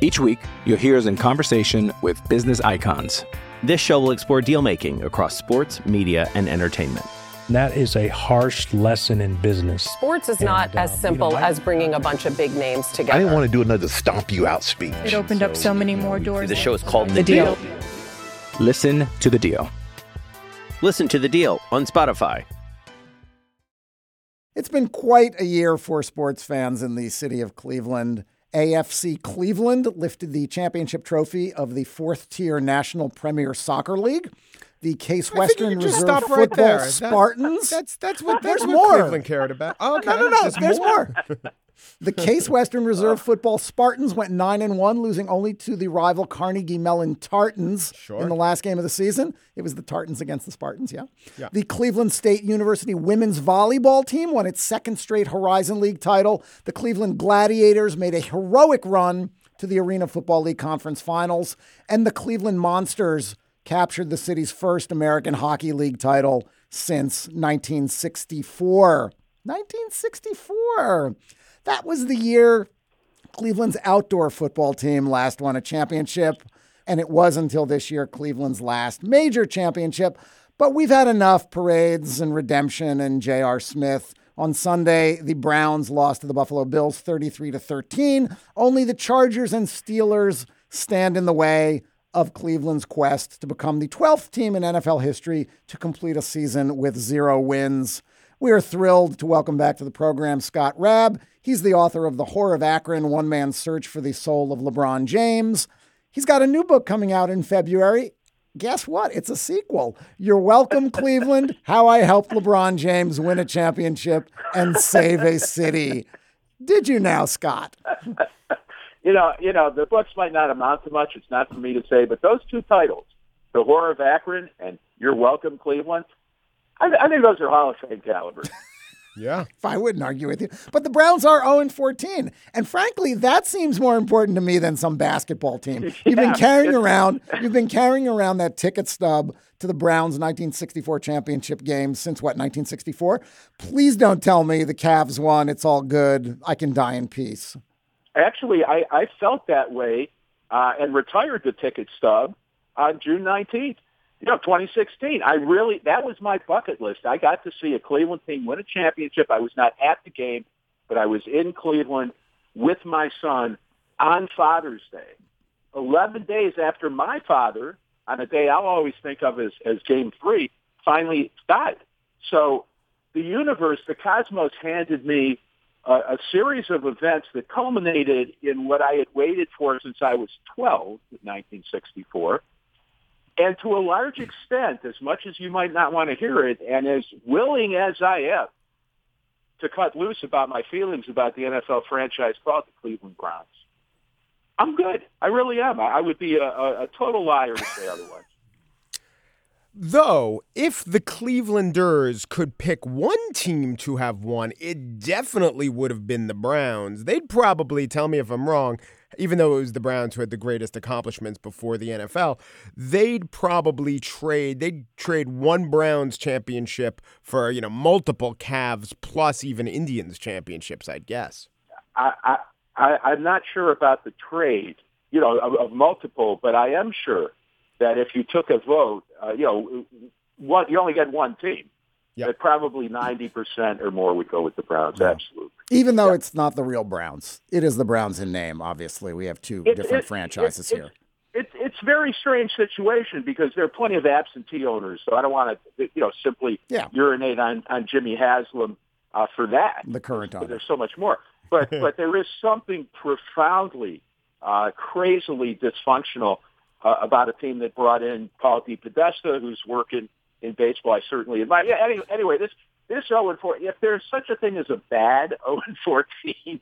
Each week, you'll hear us in conversation with business icons. This show will explore deal making across sports, media, and entertainment. That is a harsh lesson in business. Sports is not And, uh, as simple you know, I- as bringing a bunch of big names together. I didn't want to do another stomp you out speech. It opened up so many more doors. The show is called The Deal. Listen to The Deal. Listen to The Deal on Spotify. It's been quite a year for sports fans in the city of Cleveland. AFC Cleveland lifted the championship trophy of the fourth tier National Premier Soccer League. The Case I Western Reserve stop right Football there. Spartans. that's that's what that's There's what more. Cleveland cared about. Okay, No, no, no. there's There's more. more. The Case Western Reserve (laughs) Football Spartans went nine and one, losing only to the rival Carnegie Mellon Tartans Sure. in the last game of the season. It was the Tartans against the Spartans. Yeah. Yeah. The Cleveland State University women's volleyball team won its second straight Horizon League title. The Cleveland Gladiators made a heroic run to the Arena Football League Conference Finals, and the Cleveland Monsters captured the city's first American Hockey League title since 1964. 1964. That was the year Cleveland's outdoor football team last won a championship, and it was until this year Cleveland's last major championship. But we've had enough parades and redemption and J.R. Smith. On Sunday, the Browns lost to the Buffalo Bills 33 to 13. Only the Chargers and Steelers stand in the way of Cleveland's quest to become the 12th team in NFL history to complete a season with zero wins. We are thrilled to welcome back to the program Scott Raab. He's the author of The Whore of Akron One Man's Search for the Soul of LeBron James. He's got a new book coming out in February. Guess what? It's a sequel. You're welcome, (laughs) Cleveland. How I helped LeBron James win a championship and save a city. Did you now, Scott? (laughs) you know, you know, the books might not amount to much. It's not for me to say, but those two titles, "The Whore of Akron" and "You're Welcome, Cleveland," I, I think those are Hall of Fame caliber. (laughs) Yeah. If I wouldn't argue with you. But the Browns are 0 14. And frankly, that seems more important to me than some basketball team. (laughs) You've been carrying around, you've been carrying around that ticket stub to the Browns 1964 championship game since what, 1964? Please don't tell me the Cavs won. It's all good. I can die in peace. Actually, I, I felt that way uh, and retired the ticket stub on June 19th. You know, 2016. I really, that was my bucket list. I got to see a Cleveland team win a championship. I was not at the game, but I was in Cleveland with my son on Father's Day. 11 days after my father, on a day I'll always think of as, as game three, finally died. So the universe, the cosmos handed me a, a series of events that culminated in what I had waited for since I was 12 in 1964. And to a large extent, as much as you might not want to hear it, and as willing as I am to cut loose about my feelings about the NFL franchise called the Cleveland Browns, I'm good. I really am. I, I would be a, a, a total liar to say otherwise. Though, if the Clevelanders could pick one team to have won, it definitely would have been the Browns. They'd probably tell me if I'm wrong, even though it was the Browns who had the greatest accomplishments before the NFL, they'd probably trade they'd trade one Browns championship for, you know, multiple Cavs plus even Indians championships, I'd guess. I, I, I, I'm not sure about the trade, you know, of, of multiple, but I am sure that if you took a vote, uh, you know, one, you only get one team. But probably ninety percent or more would go with the Browns. Absolutely. Even though it's not the real Browns, it is the Browns in name. Obviously, we have two It- different it- franchises it- here. It's it's a very strange situation because there are plenty of absentee owners. So I don't want to you know simply Yeah. urinate on on Jimmy Haslam uh, for that. The current owner. There's so much more. But (laughs) but there is something profoundly, uh, crazily dysfunctional uh, about a team that brought in Paul DePodesta, who's working in baseball. I certainly admire. Yeah. Anyway, anyway this this 0 4. If there's such a thing as a bad 0 14, (laughs)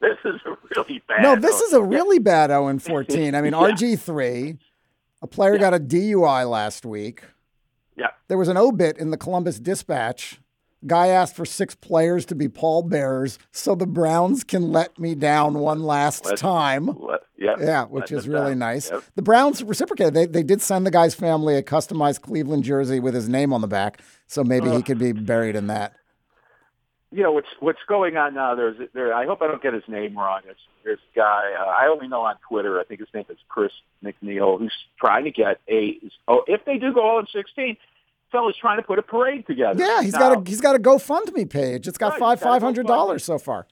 this is a really bad. No, this is a 0 really bad 0 and 14. (laughs) I mean, Yeah. RG3, a player got a DUI last week. Yeah. There was an obit in the Columbus Dispatch. Guy asked for six players to be pallbearers so the Browns can let me down one last Let- time. Let- yeah, Yeah, which is really down. nice. Yep. The Browns reciprocated. They, they did send the guy's family a customized Cleveland jersey with his name on the back, so maybe he could be buried in that. you know what's what's going on now. There's there. I hope I don't get his name wrong. It's, there's a guy uh, I only know on Twitter. I think his name is Chris McNeil, who's trying to get a. Oh, if they do go all in 16, fella's trying to put a parade together. Yeah, he's Now, got a he's got a GoFundMe page. It's got Right, five he's got a five hundred dollars so far.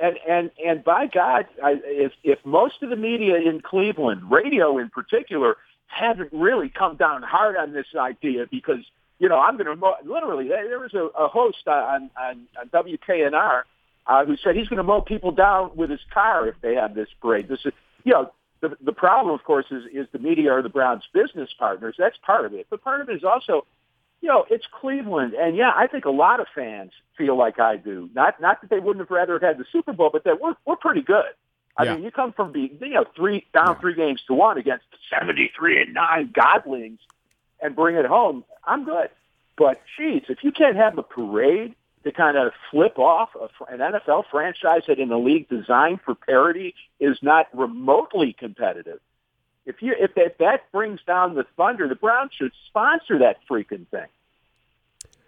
and and and by God, I, if if most of the media in Cleveland, radio in particular, haven't really come down hard on this idea because you know I'm going to literally there there was a, a host on on, on WKNR uh, who said he's going to mow people down with his car if they have this parade. This is you know. The, the problem, of course, is, is the media are the Browns' business partners. That's part of it. But part of it is also you know, it's Cleveland, and yeah, I think a lot of fans feel like I do. Not not that they wouldn't have rather had the Super Bowl, but that we're we're pretty good. I Yeah. mean, you come from being you know three down three games to one against seventy three and nine Godlings, and bring it home. I'm good, but geez, if you can't have a parade to kind of flip off a, an NFL franchise that in a league designed for parity is not remotely competitive. If you if that, that brings down the thunder, the Browns should sponsor that freaking thing.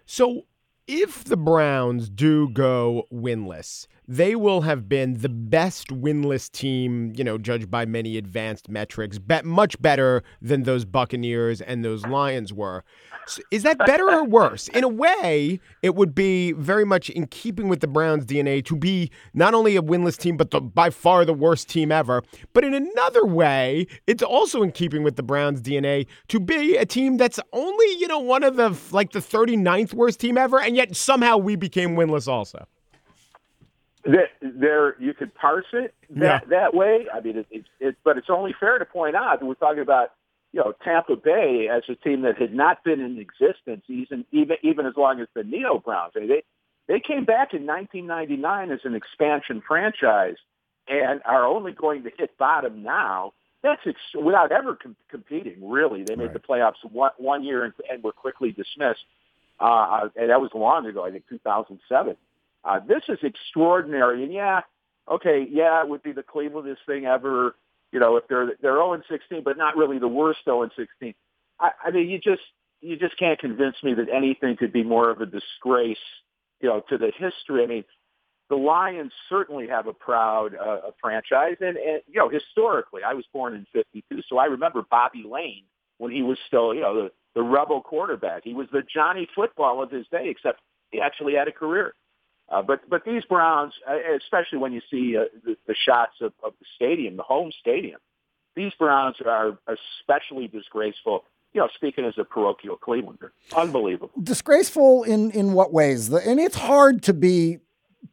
So if the Browns do go winless, they will have been the best winless team, you know, judged by many advanced metrics, bet much better than those Buccaneers and those Lions were. So is that better or worse? In a way, it would be very much in keeping with the Browns' DNA to be not only a winless team, but the, by far the worst team ever. But in another way, it's also in keeping with the Browns' DNA to be a team that's only, you know, one of the like the 39th worst team ever, and yet somehow we became winless also. There, there you could parse it that that way. I mean, it, it's it, but it's only fair to point out that we're talking about you know Tampa Bay as a team that had not been in existence even even even as long as the Neo Browns. They they, they came back in 1999 as an expansion franchise and are only going to hit bottom now. That's ex- without ever com- competing. Really, they made the playoffs one one year and, and were quickly dismissed. Uh, and that was long ago. I think 2007. Uh, this is extraordinary, and yeah, okay, yeah, it would be the Clevelandest thing ever. You know, if they're they're 0 16, but not really the worst 0 16. I, I mean, you just you just can't convince me that anything could be more of a disgrace, you know, to the history. I mean, the Lions certainly have a proud uh, franchise, and, and you know, historically, I was born in '52, so I remember Bobby Layne when he was still, you know, the the rebel quarterback. He was the Johnny Football of his day, except he actually had a career. Uh, but but these Browns, uh, especially when you see uh, the, the shots of, of the stadium, the home stadium, these Browns are especially disgraceful. You know, speaking as a parochial Clevelander, unbelievable. Disgraceful in in what ways? The, and it's hard to be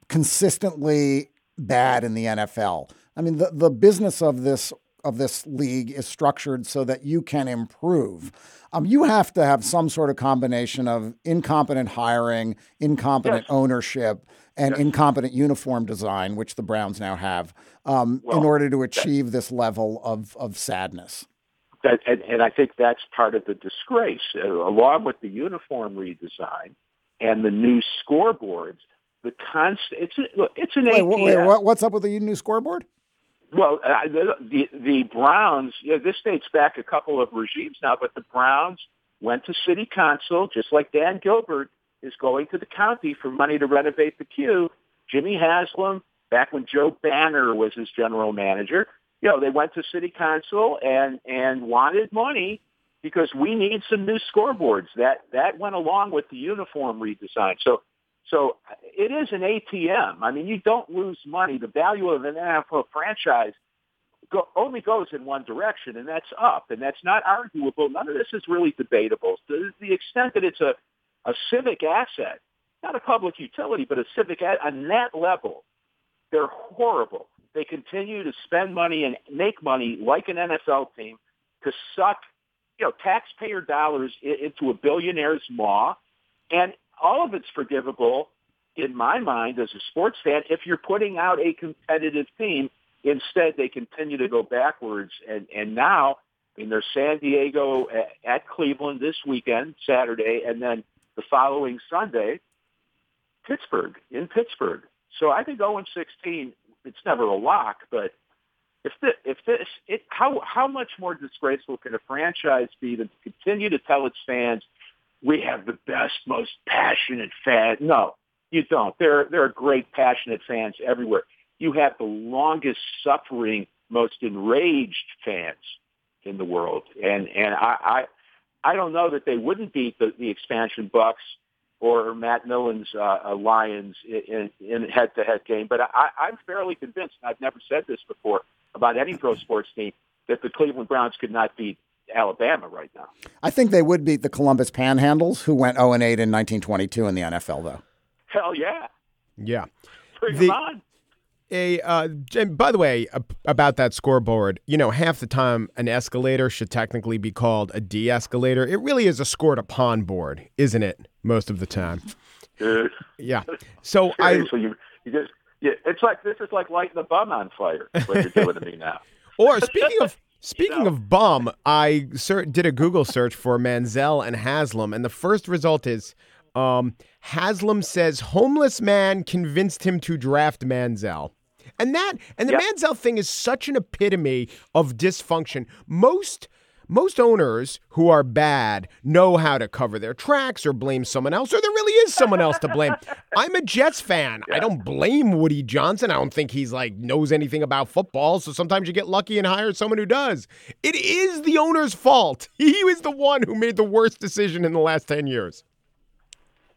consistently bad in the NFL. I mean, the, the business of this of this league is structured so that you can improve. Um, you have to have some sort of combination of incompetent hiring, incompetent Yes. ownership, and incompetent uniform design, which the Browns now have, um, in order to achieve this level of of sadness. That, and, and I think that's part of the disgrace, uh, along with the uniform redesign and the new scoreboards. The constant, it's a, look, it's an Wait, wait, wait, what, what's up with the new scoreboard? Well, uh, the, the Browns. You know, this dates back a couple of regimes now, but the Browns went to City Council, just like Dan Gilbert is going to the county for money to renovate the Q. Jimmy Haslam, back when Joe Banner was his general manager, you know, they went to City Council and and wanted money because we need some new scoreboards. That that went along with the uniform redesign. So so it is an ATM. I mean, you don't lose money. The value of an NFL franchise go, only goes in one direction, and that's up, and that's not arguable. None of this is really debatable. To the extent that it's a a civic asset, not a public utility, but a civic asset, on that level, they're horrible. They continue to spend money and make money like an NFL team to suck, you know, taxpayer dollars into a billionaire's maw, and all of it's forgivable in my mind as a sports fan if you're putting out a competitive team. Instead, they continue to go backwards, and and now I mean, there's San Diego at, Cleveland this weekend, Saturday, and then the following Sunday, Pittsburgh in Pittsburgh. So I think 0 16, it's never a lock, but if this, if this, it, how how much more disgraceful can a franchise be to continue to tell its fans we have the best, most passionate fans? No, you don't. There there are great, passionate fans everywhere. You have the longest suffering, most enraged fans in the world, and and I I, I don't know that they wouldn't beat the, the expansion Bucks or Matt Millen's uh, Lions in, in head-to-head game. But I, I'm fairly convinced, and I've never said this before about any pro sports team, that the Cleveland Browns could not beat Alabama right now. I think they would beat the Columbus Panhandles, who went 0 and 8 in 1922 in the NFL, though. Hell yeah. Yeah. Bring The- on. A uh, and by the way, about that scoreboard, you know, half the time an escalator should technically be called a de-escalator. It really is a scored upon board, isn't it? Most of the time. Dude. Yeah. So (laughs) I Seriously, you, you just, yeah, it's like this is like lighting the bum on fire. What you're doing to me now. (laughs) Or speaking of speaking of bum, I ser- did a Google search for Manziel and Haslam, and the first result is um, Haslam says homeless man convinced him to draft Manziel. And that and the Yep. Manziel thing is such an epitome of dysfunction. Most most owners who are bad know how to cover their tracks or blame someone else, or there really is someone else to blame. (laughs) I'm a Jets fan. I don't blame Woody Johnson. I don't think he's like knows anything about football. So sometimes you get lucky and hire someone who does. It is the owner's fault. (laughs) He was the one who made the worst decision in the last 10 years.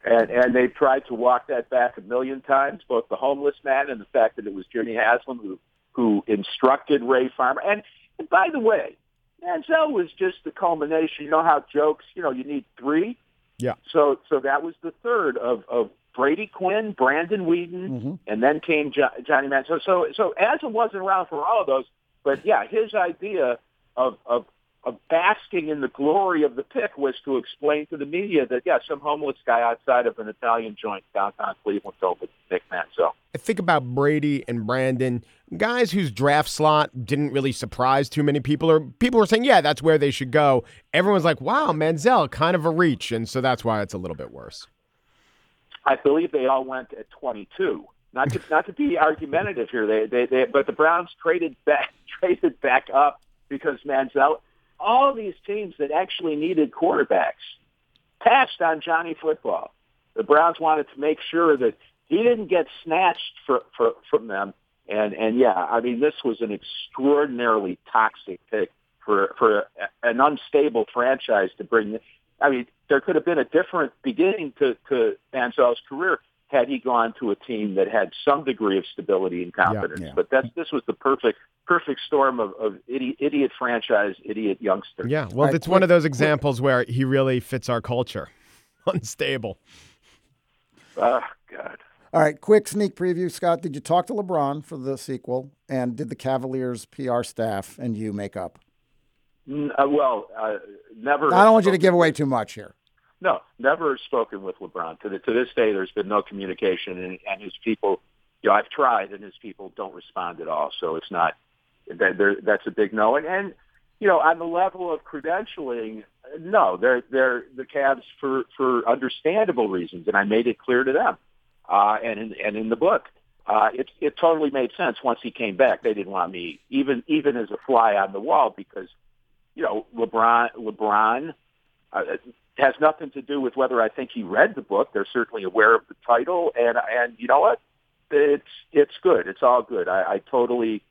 And and they've tried to walk that back a million times, both the homeless man and the fact that it was Jimmy Haslam who who instructed Ray Farmer. And, and by the way, Manziel was just the culmination. You know how jokes, you know, you need three. Yeah. So so that was the third of of Brady Quinn, Brandon Weeden, mm-hmm. and then came jo- Johnny Manziel. So so Haslam wasn't around for all of those, but yeah, his idea of of of basking in the glory of the pick was to explain to the media that yeah, some homeless guy outside of an Italian joint downtown Cleveland told Nick Manziel. I think about Brady and Brandon, guys whose draft slot didn't really surprise too many people, or people were saying, yeah, that's where they should go. Everyone's like, wow, Manziel, kind of a reach. And so that's why it's a little bit worse. I believe they all went at 22. Not to not to be argumentative here, they they, they but the Browns traded back (laughs) traded back up because Manziel. All these teams that actually needed quarterbacks passed on Johnny Football. The Browns wanted to make sure that he didn't get snatched for, for, from them. And and yeah, I mean this was an extraordinarily toxic pick for for an unstable franchise to bring. I mean, there could have been a different beginning to to Manziel's career had he gone to a team that had some degree of stability and confidence. But that's this was the perfect perfect storm of, of idiot, idiot franchise, idiot youngster. Yeah, well, it's one of those examples where he really fits our culture. (laughs) Unstable. Oh, God. All right, quick sneak preview, Scott. Did you talk to LeBron for the sequel? And did the Cavaliers PR staff and you make up? Uh, well, uh, never. I don't want you to give away too much here. No, never spoken with LeBron. To, the, to this day, there's been no communication, and, and his people, you know, I've tried, and his people don't respond at all. So it's not, that, that's a big no. And, and, you know, on the level of credentialing, no, they're, they're the Cavs for, for understandable reasons, and I made it clear to them, uh, and, in, and in the book. Uh, it, it totally made sense once he came back. They didn't want me even even as a fly on the wall because you know, LeBron, LeBron uh, has nothing to do with whether I think he read the book. They're certainly aware of the title, and and you know what? It's it's good. It's all good. I, I totally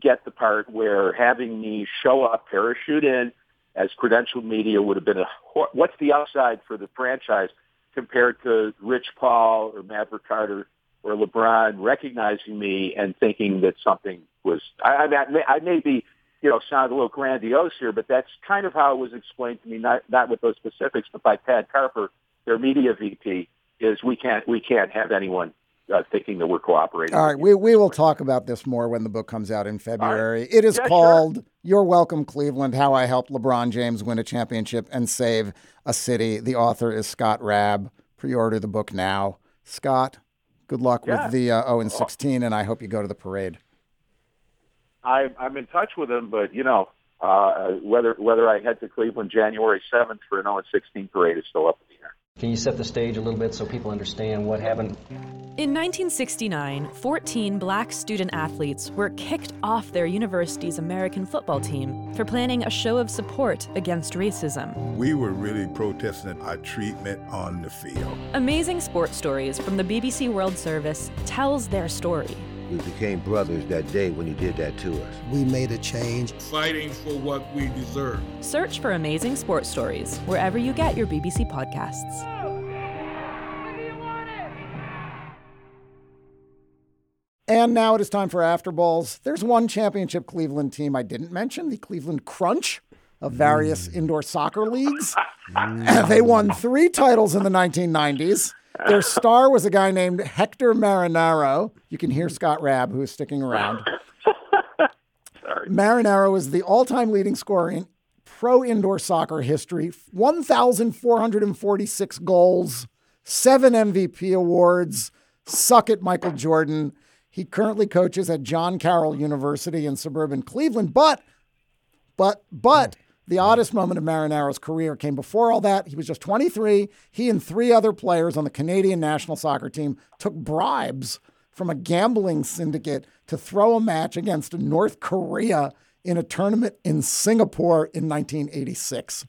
get the part where having me show up, parachute in, as credentialed media would have been a what's the upside for the franchise compared to Rich Paul or Maverick Carter or LeBron recognizing me and thinking that something was I, I, may, I may be you know sound a little grandiose here, but that's kind of how it was explained to me, not not with those specifics, but by Tad Carper, their media VP, is we can't we can't have anyone uh, thinking that we're cooperating. All right, we, we will talk about this more when the book comes out in February. Right. It is yeah, called sure. You're Welcome, Cleveland How I Helped LeBron James Win a Championship and Save a City. The author is Scott Raab. Pre order the book now. Scott, good luck yeah. with the uh, 0 and 16, and I hope you go to the parade. I, I'm in touch with him, but, you know, uh, whether whether I head to Cleveland January 7th for an 0-16 parade is still up in the air. Can you set the stage a little bit so people understand what happened? In 1969, 14 black student athletes were kicked off their university's American football team for planning a show of support against racism. We were really protesting our treatment on the field. Amazing Sports Stories from the BBC World Service tells their story. We became brothers that day when he did that to us. We made a change. Fighting for what we deserve. Search for Amazing Sports Stories wherever you get your BBC podcasts. And now it is time for After Balls. There's one championship Cleveland team I didn't mention, the Cleveland Crunch of various mm. indoor soccer leagues. (laughs) Mm. they won three titles in the 1990s. Their star was a guy named Hector Marinaro. You can hear Scott Raab, who is sticking around. (laughs) Sorry. Marinaro is the all time leading scorer in pro indoor soccer history 1,446 goals, seven MVP awards. Suck it, Michael Jordan. He currently coaches at John Carroll University in suburban Cleveland, but but but the oddest moment of Marinaro's career came before all that. He was just 23. He and three other players on the Canadian national soccer team took bribes from a gambling syndicate to throw a match against North Korea in a tournament in Singapore in 1986.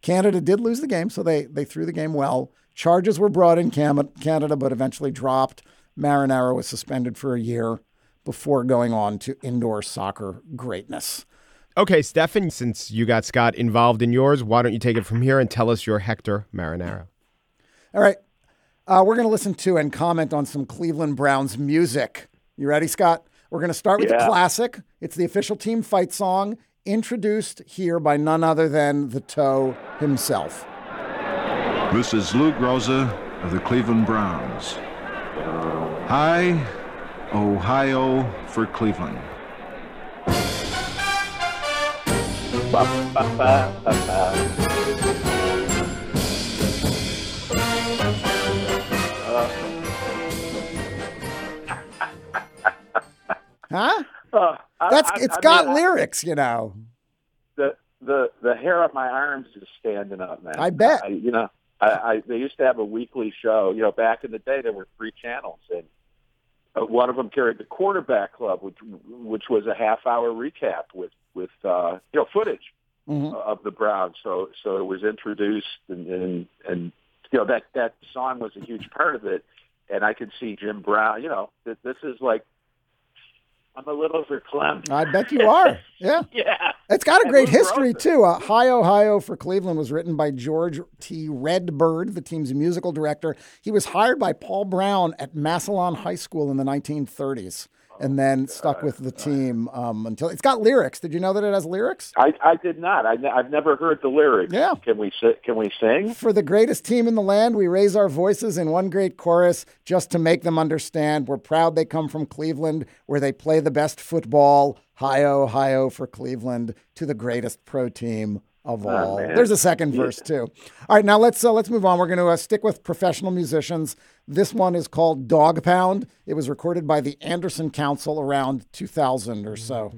Canada did lose the game, so they, they threw the game well. Charges were brought in Canada, but eventually dropped. Marinaro was suspended for a year before going on to indoor soccer greatness. Okay, Stefan, since you got Scott involved in yours, why don't you take it from here and tell us your Hector Marinaro? All right. Uh, we're going to listen to and comment on some Cleveland Browns music. You ready, Scott? We're going to start with yeah. the classic. It's the official team fight song, introduced here by none other than the Toe himself. This is Lou Groza of the Cleveland Browns. Hi, Ohio for Cleveland. Huh? Uh, That's I, it's I got mean, lyrics, you know. The the the hair on my arms is standing up, man. I bet. you know, I, I they used to have a weekly show. You know, back in the day, there were three channels, and uh, one of them carried the Quarterback Club, which which was a half hour recap with with uh, you know footage mm-hmm. of the Browns. So so it was introduced, and, and and you know that that song was a huge part of it. And I could see Jim Brown. You know, this, this is like I'm a little verklempt. I bet you are. (laughs) Yeah. yeah. It's got a great history, too. Uh, Hi Ohio for Cleveland was written by George T. Redbird, the team's musical director. He was hired by Paul Brown at Massillon High School in the 1930s and then stuck with the team um, until it's got lyrics. Did you know that it has lyrics? I, I did not. I, have never heard the lyrics. Yeah. Can we can we sing? For the greatest team in the land, we raise our voices in one great chorus just to make them understand. We're proud they come from Cleveland, where they play the best football. Hi Ohio for Cleveland to the greatest pro team of all. Oh, There's a second verse too. All right, now let's uh, let's move on. We're going to uh, stick with professional musicians. This one is called Dog Pound. It was recorded by the Anderson Council around 2000 or so.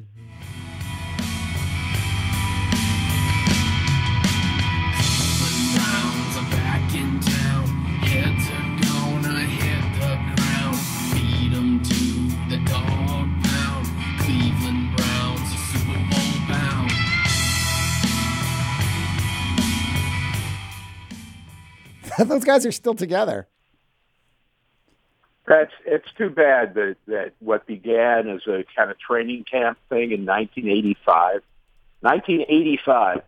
(laughs) Those guys are still together. That's it's too bad that that what began as a kind of training camp thing in 1985, 1985,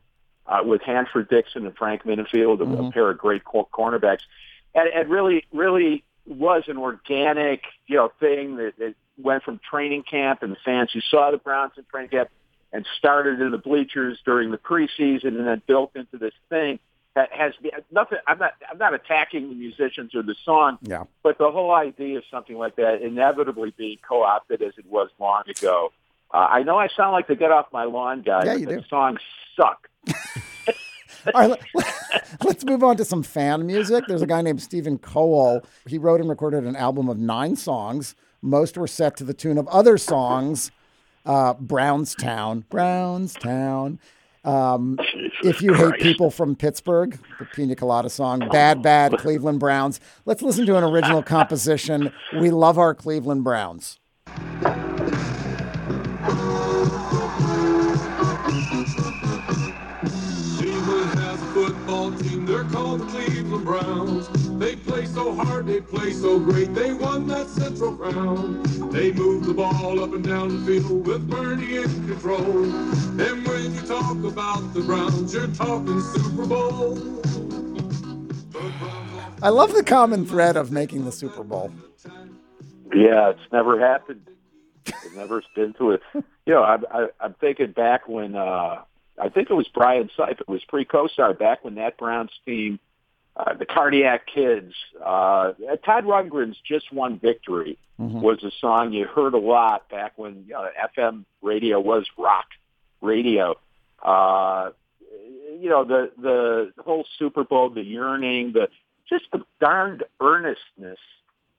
uh, with Hanford Dixon and Frank Minnifield, a, a Mm-hmm. pair of great cor- cornerbacks, and, and really, really was an organic, you know, thing that, that went from training camp and the fans who saw the Browns in training camp and started in the bleachers during the preseason and then built into this thing that has been nothing. I'm not. I'm not attacking the musicians or the song, Yeah. but the whole idea of something like that inevitably being co-opted as it was long ago. Uh, I know I sound like the get off my lawn guy, Yeah, but you the do. songs suck. (laughs) All right, let- let's move on to some fan music. There's a guy named Stephen Cole. He wrote and recorded an album of nine songs. Most were set to the tune of other songs. Uh, Brownstown, Brownstown. Um, if you hate people from Pittsburgh, the Pina Colada song, Bad Bad Cleveland Browns. Let's listen to an original (laughs) composition. We love our Cleveland Browns. They play so great, they won that Central Crown. They move the ball up and down the field with Bernie in control. And when you talk about the Browns, you're talking Super Bowl. I love the common thread of making the Super Bowl. Yeah, it's never happened. It's never been to it. You know, I, I, I'm thinking back when uh, I think it was Brian Sipe. It was pre-Kosar back when that Browns team, uh, the Cardiac Kids, uh, Todd Rundgren's "Just One Victory" Mm-hmm. was a song you heard a lot back when you know, FM radio was rock radio. Uh, you know, the the whole Super Bowl, the yearning, the just the darned earnestness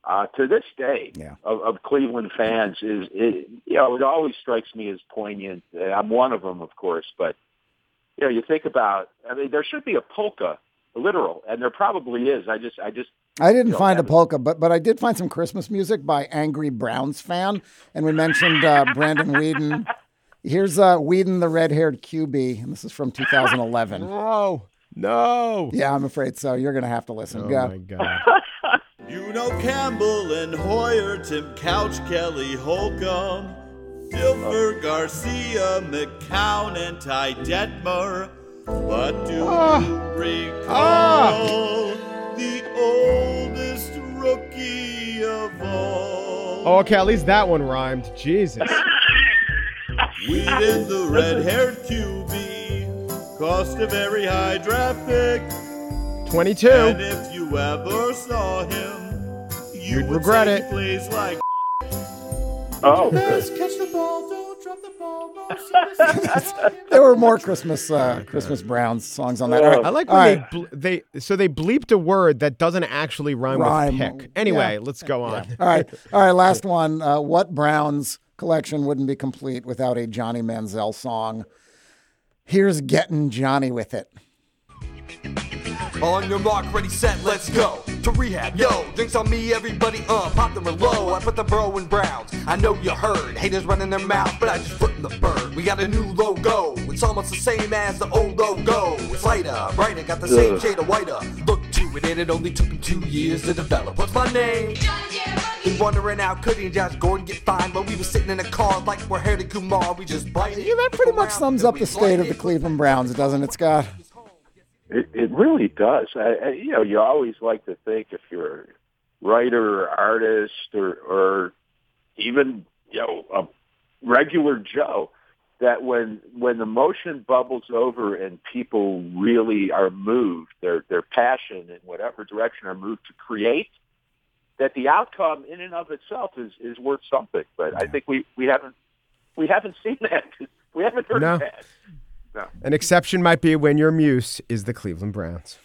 uh, to this day of, of Cleveland fans is, it, you know, it always strikes me as poignant. Uh, I'm one of them, of course, but you know, you think about. I mean, there should be a polka, literal, and there probably is. I just, I just. I didn't find a polka, but but I did find some Christmas music by Angry Browns fan, and we mentioned uh, Brandon Weeden. Here's uh, Weeden, the red-haired QB, and this is from 2011. No, no. Yeah, I'm afraid so. You're gonna have to listen. Oh Go. my god. (laughs) You know Campbell and Hoyer, Tim Couch, Kelly Holcomb, Dilfer, Garcia, McCown, and Ty Detmer. But do Ah. you recall the oldest rookie of all? Oh, okay, at least that one rhymed. Jesus. (laughs) We did the red-haired QB, cost a very high draft pick. 22. And if you ever saw him, you You'd would regret say it. he plays like. Oh, (laughs) There were more Christmas uh, Christmas Browns songs on that. All right. I like when right. they ble- they so they bleeped a word that doesn't actually rhyme, Rhyme. with pick. Anyway, Yeah. let's go on. All right, all right. Last one. Uh, what Browns collection wouldn't be complete without a Johnny Manziel song? Here's getting Johnny with it. On your mark, ready, set, let's go to rehab. Yo, drinks on me, everybody. Uh, pop them in low. I put the bro in browns. I know you heard haters running their mouth, but I just put in the bird. We got a new logo. It's almost the same as the old logo. It's lighter, brighter, got the same Ugh. shade of whiter. Look to it, and it only took him two years to develop. What's my name? Been wondering how couldn't Josh Gordon get fined when we was sitting in a car like we're Harry Kumar. We just bite Yeah, that pretty much sums up the state of the Cleveland Browns, doesn't it, Scott? It, it really does. I, I, you know, you always like to think if you're a writer or artist or, or even you know a regular Joe, that when when the motion bubbles over and people really are moved, their their passion in whatever direction are moved to create, that the outcome in and of itself is is worth something. But I think we we haven't we haven't seen that. (laughs) We haven't heard No. that. No. An exception might be when your muse is the Cleveland Browns.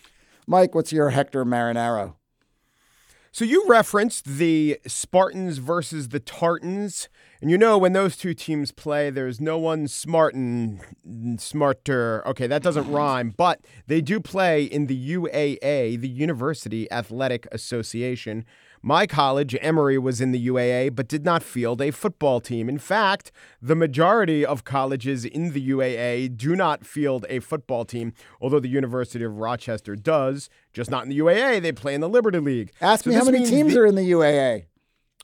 Mike, what's your Hector Marinaro? So you referenced the Spartans versus the Tartans, and you know when those two teams play, there's no one smart and smarter. Okay, that doesn't (laughs) rhyme, but they do play in the UAA, the University Athletic Association. My college, Emory, was in the UAA, but did not field a football team. In fact, the majority of colleges in the UAA do not field a football team, although the University of Rochester does, just not in the UAA. They play in the Liberty League. Ask So me how many teams the- are in the UAA.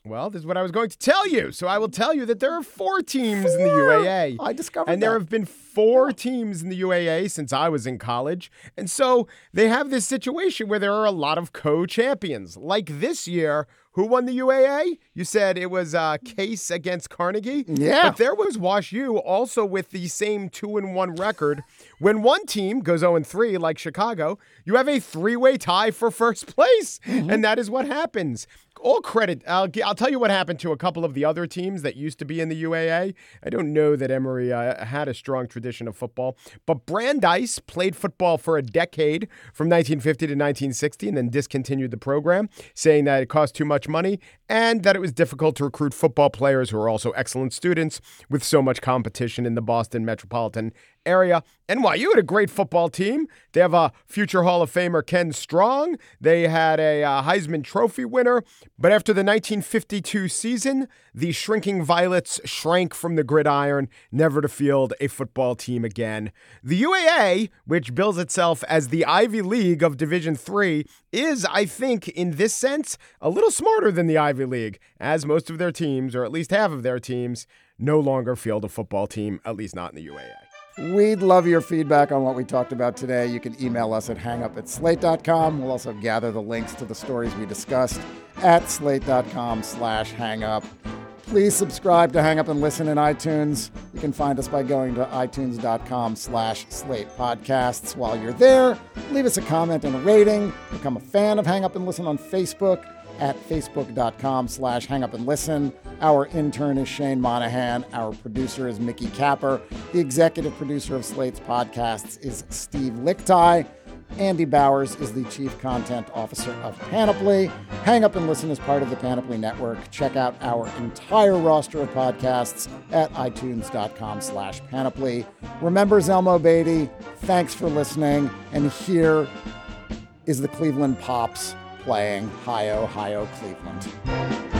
Well, this is what I was going to tell you. So I will tell you that there are four teams in the UAA. I discovered And there have been four teams in the UAA since I was in college. And so they have this situation where there are a lot of co champions. Like this year, who won the UAA? You said it was uh, Case against Carnegie. Yeah. But there was Wash U also with the same two and one record. When one team goes 0 and 3, like Chicago, you have a three way tie for first place. And that is what happens. All credit. I'll, I'll tell you what happened to a couple of the other teams that used to be in the UAA. I don't know that Emory uh, had a strong tradition of football, but Brandeis played football for a decade from 1950 to 1960 and then discontinued the program, saying that it cost too much money and that it was difficult to recruit football players who are also excellent students with so much competition in the Boston metropolitan area. NYU had a great football team. They have a future Hall of Famer, Ken Strong. They had a uh, Heisman Trophy winner. But after the 1952 season, the shrinking Violets shrank from the gridiron, never to field a football team again. The UAA, which bills itself as the Ivy League of Division Three, is, I think, in this sense, a little smarter than the Ivy League, as most of their teams, or at least half of their teams, no longer field a football team, at least not in the UAA. We'd love your feedback on what we talked about today. You can email us at hangup at slate.com. We'll also gather the links to the stories we discussed at slate.com slash hangup. Please subscribe to Hang Up and Listen in iTunes. You can find us by going to itunes.com slash slate podcasts. While you're there, leave us a comment and a rating. Become a fan of Hang Up and Listen on Facebook at facebook.com slash hang up and listen. Our intern is Shane Monahan. Our producer is Mickey Capper. The executive producer of Slate's podcasts is Steve Lickteig. Andy Bowers is the chief content officer of Panoply. Hang Up and Listen is part of the Panoply Network. Check out our entire roster of podcasts at itunes.com slash panoply. Remember Zelmo Beaty. Thanks for listening. And here is the Cleveland Pops playing Hi-Yo, Hi-Yo, Cleveland.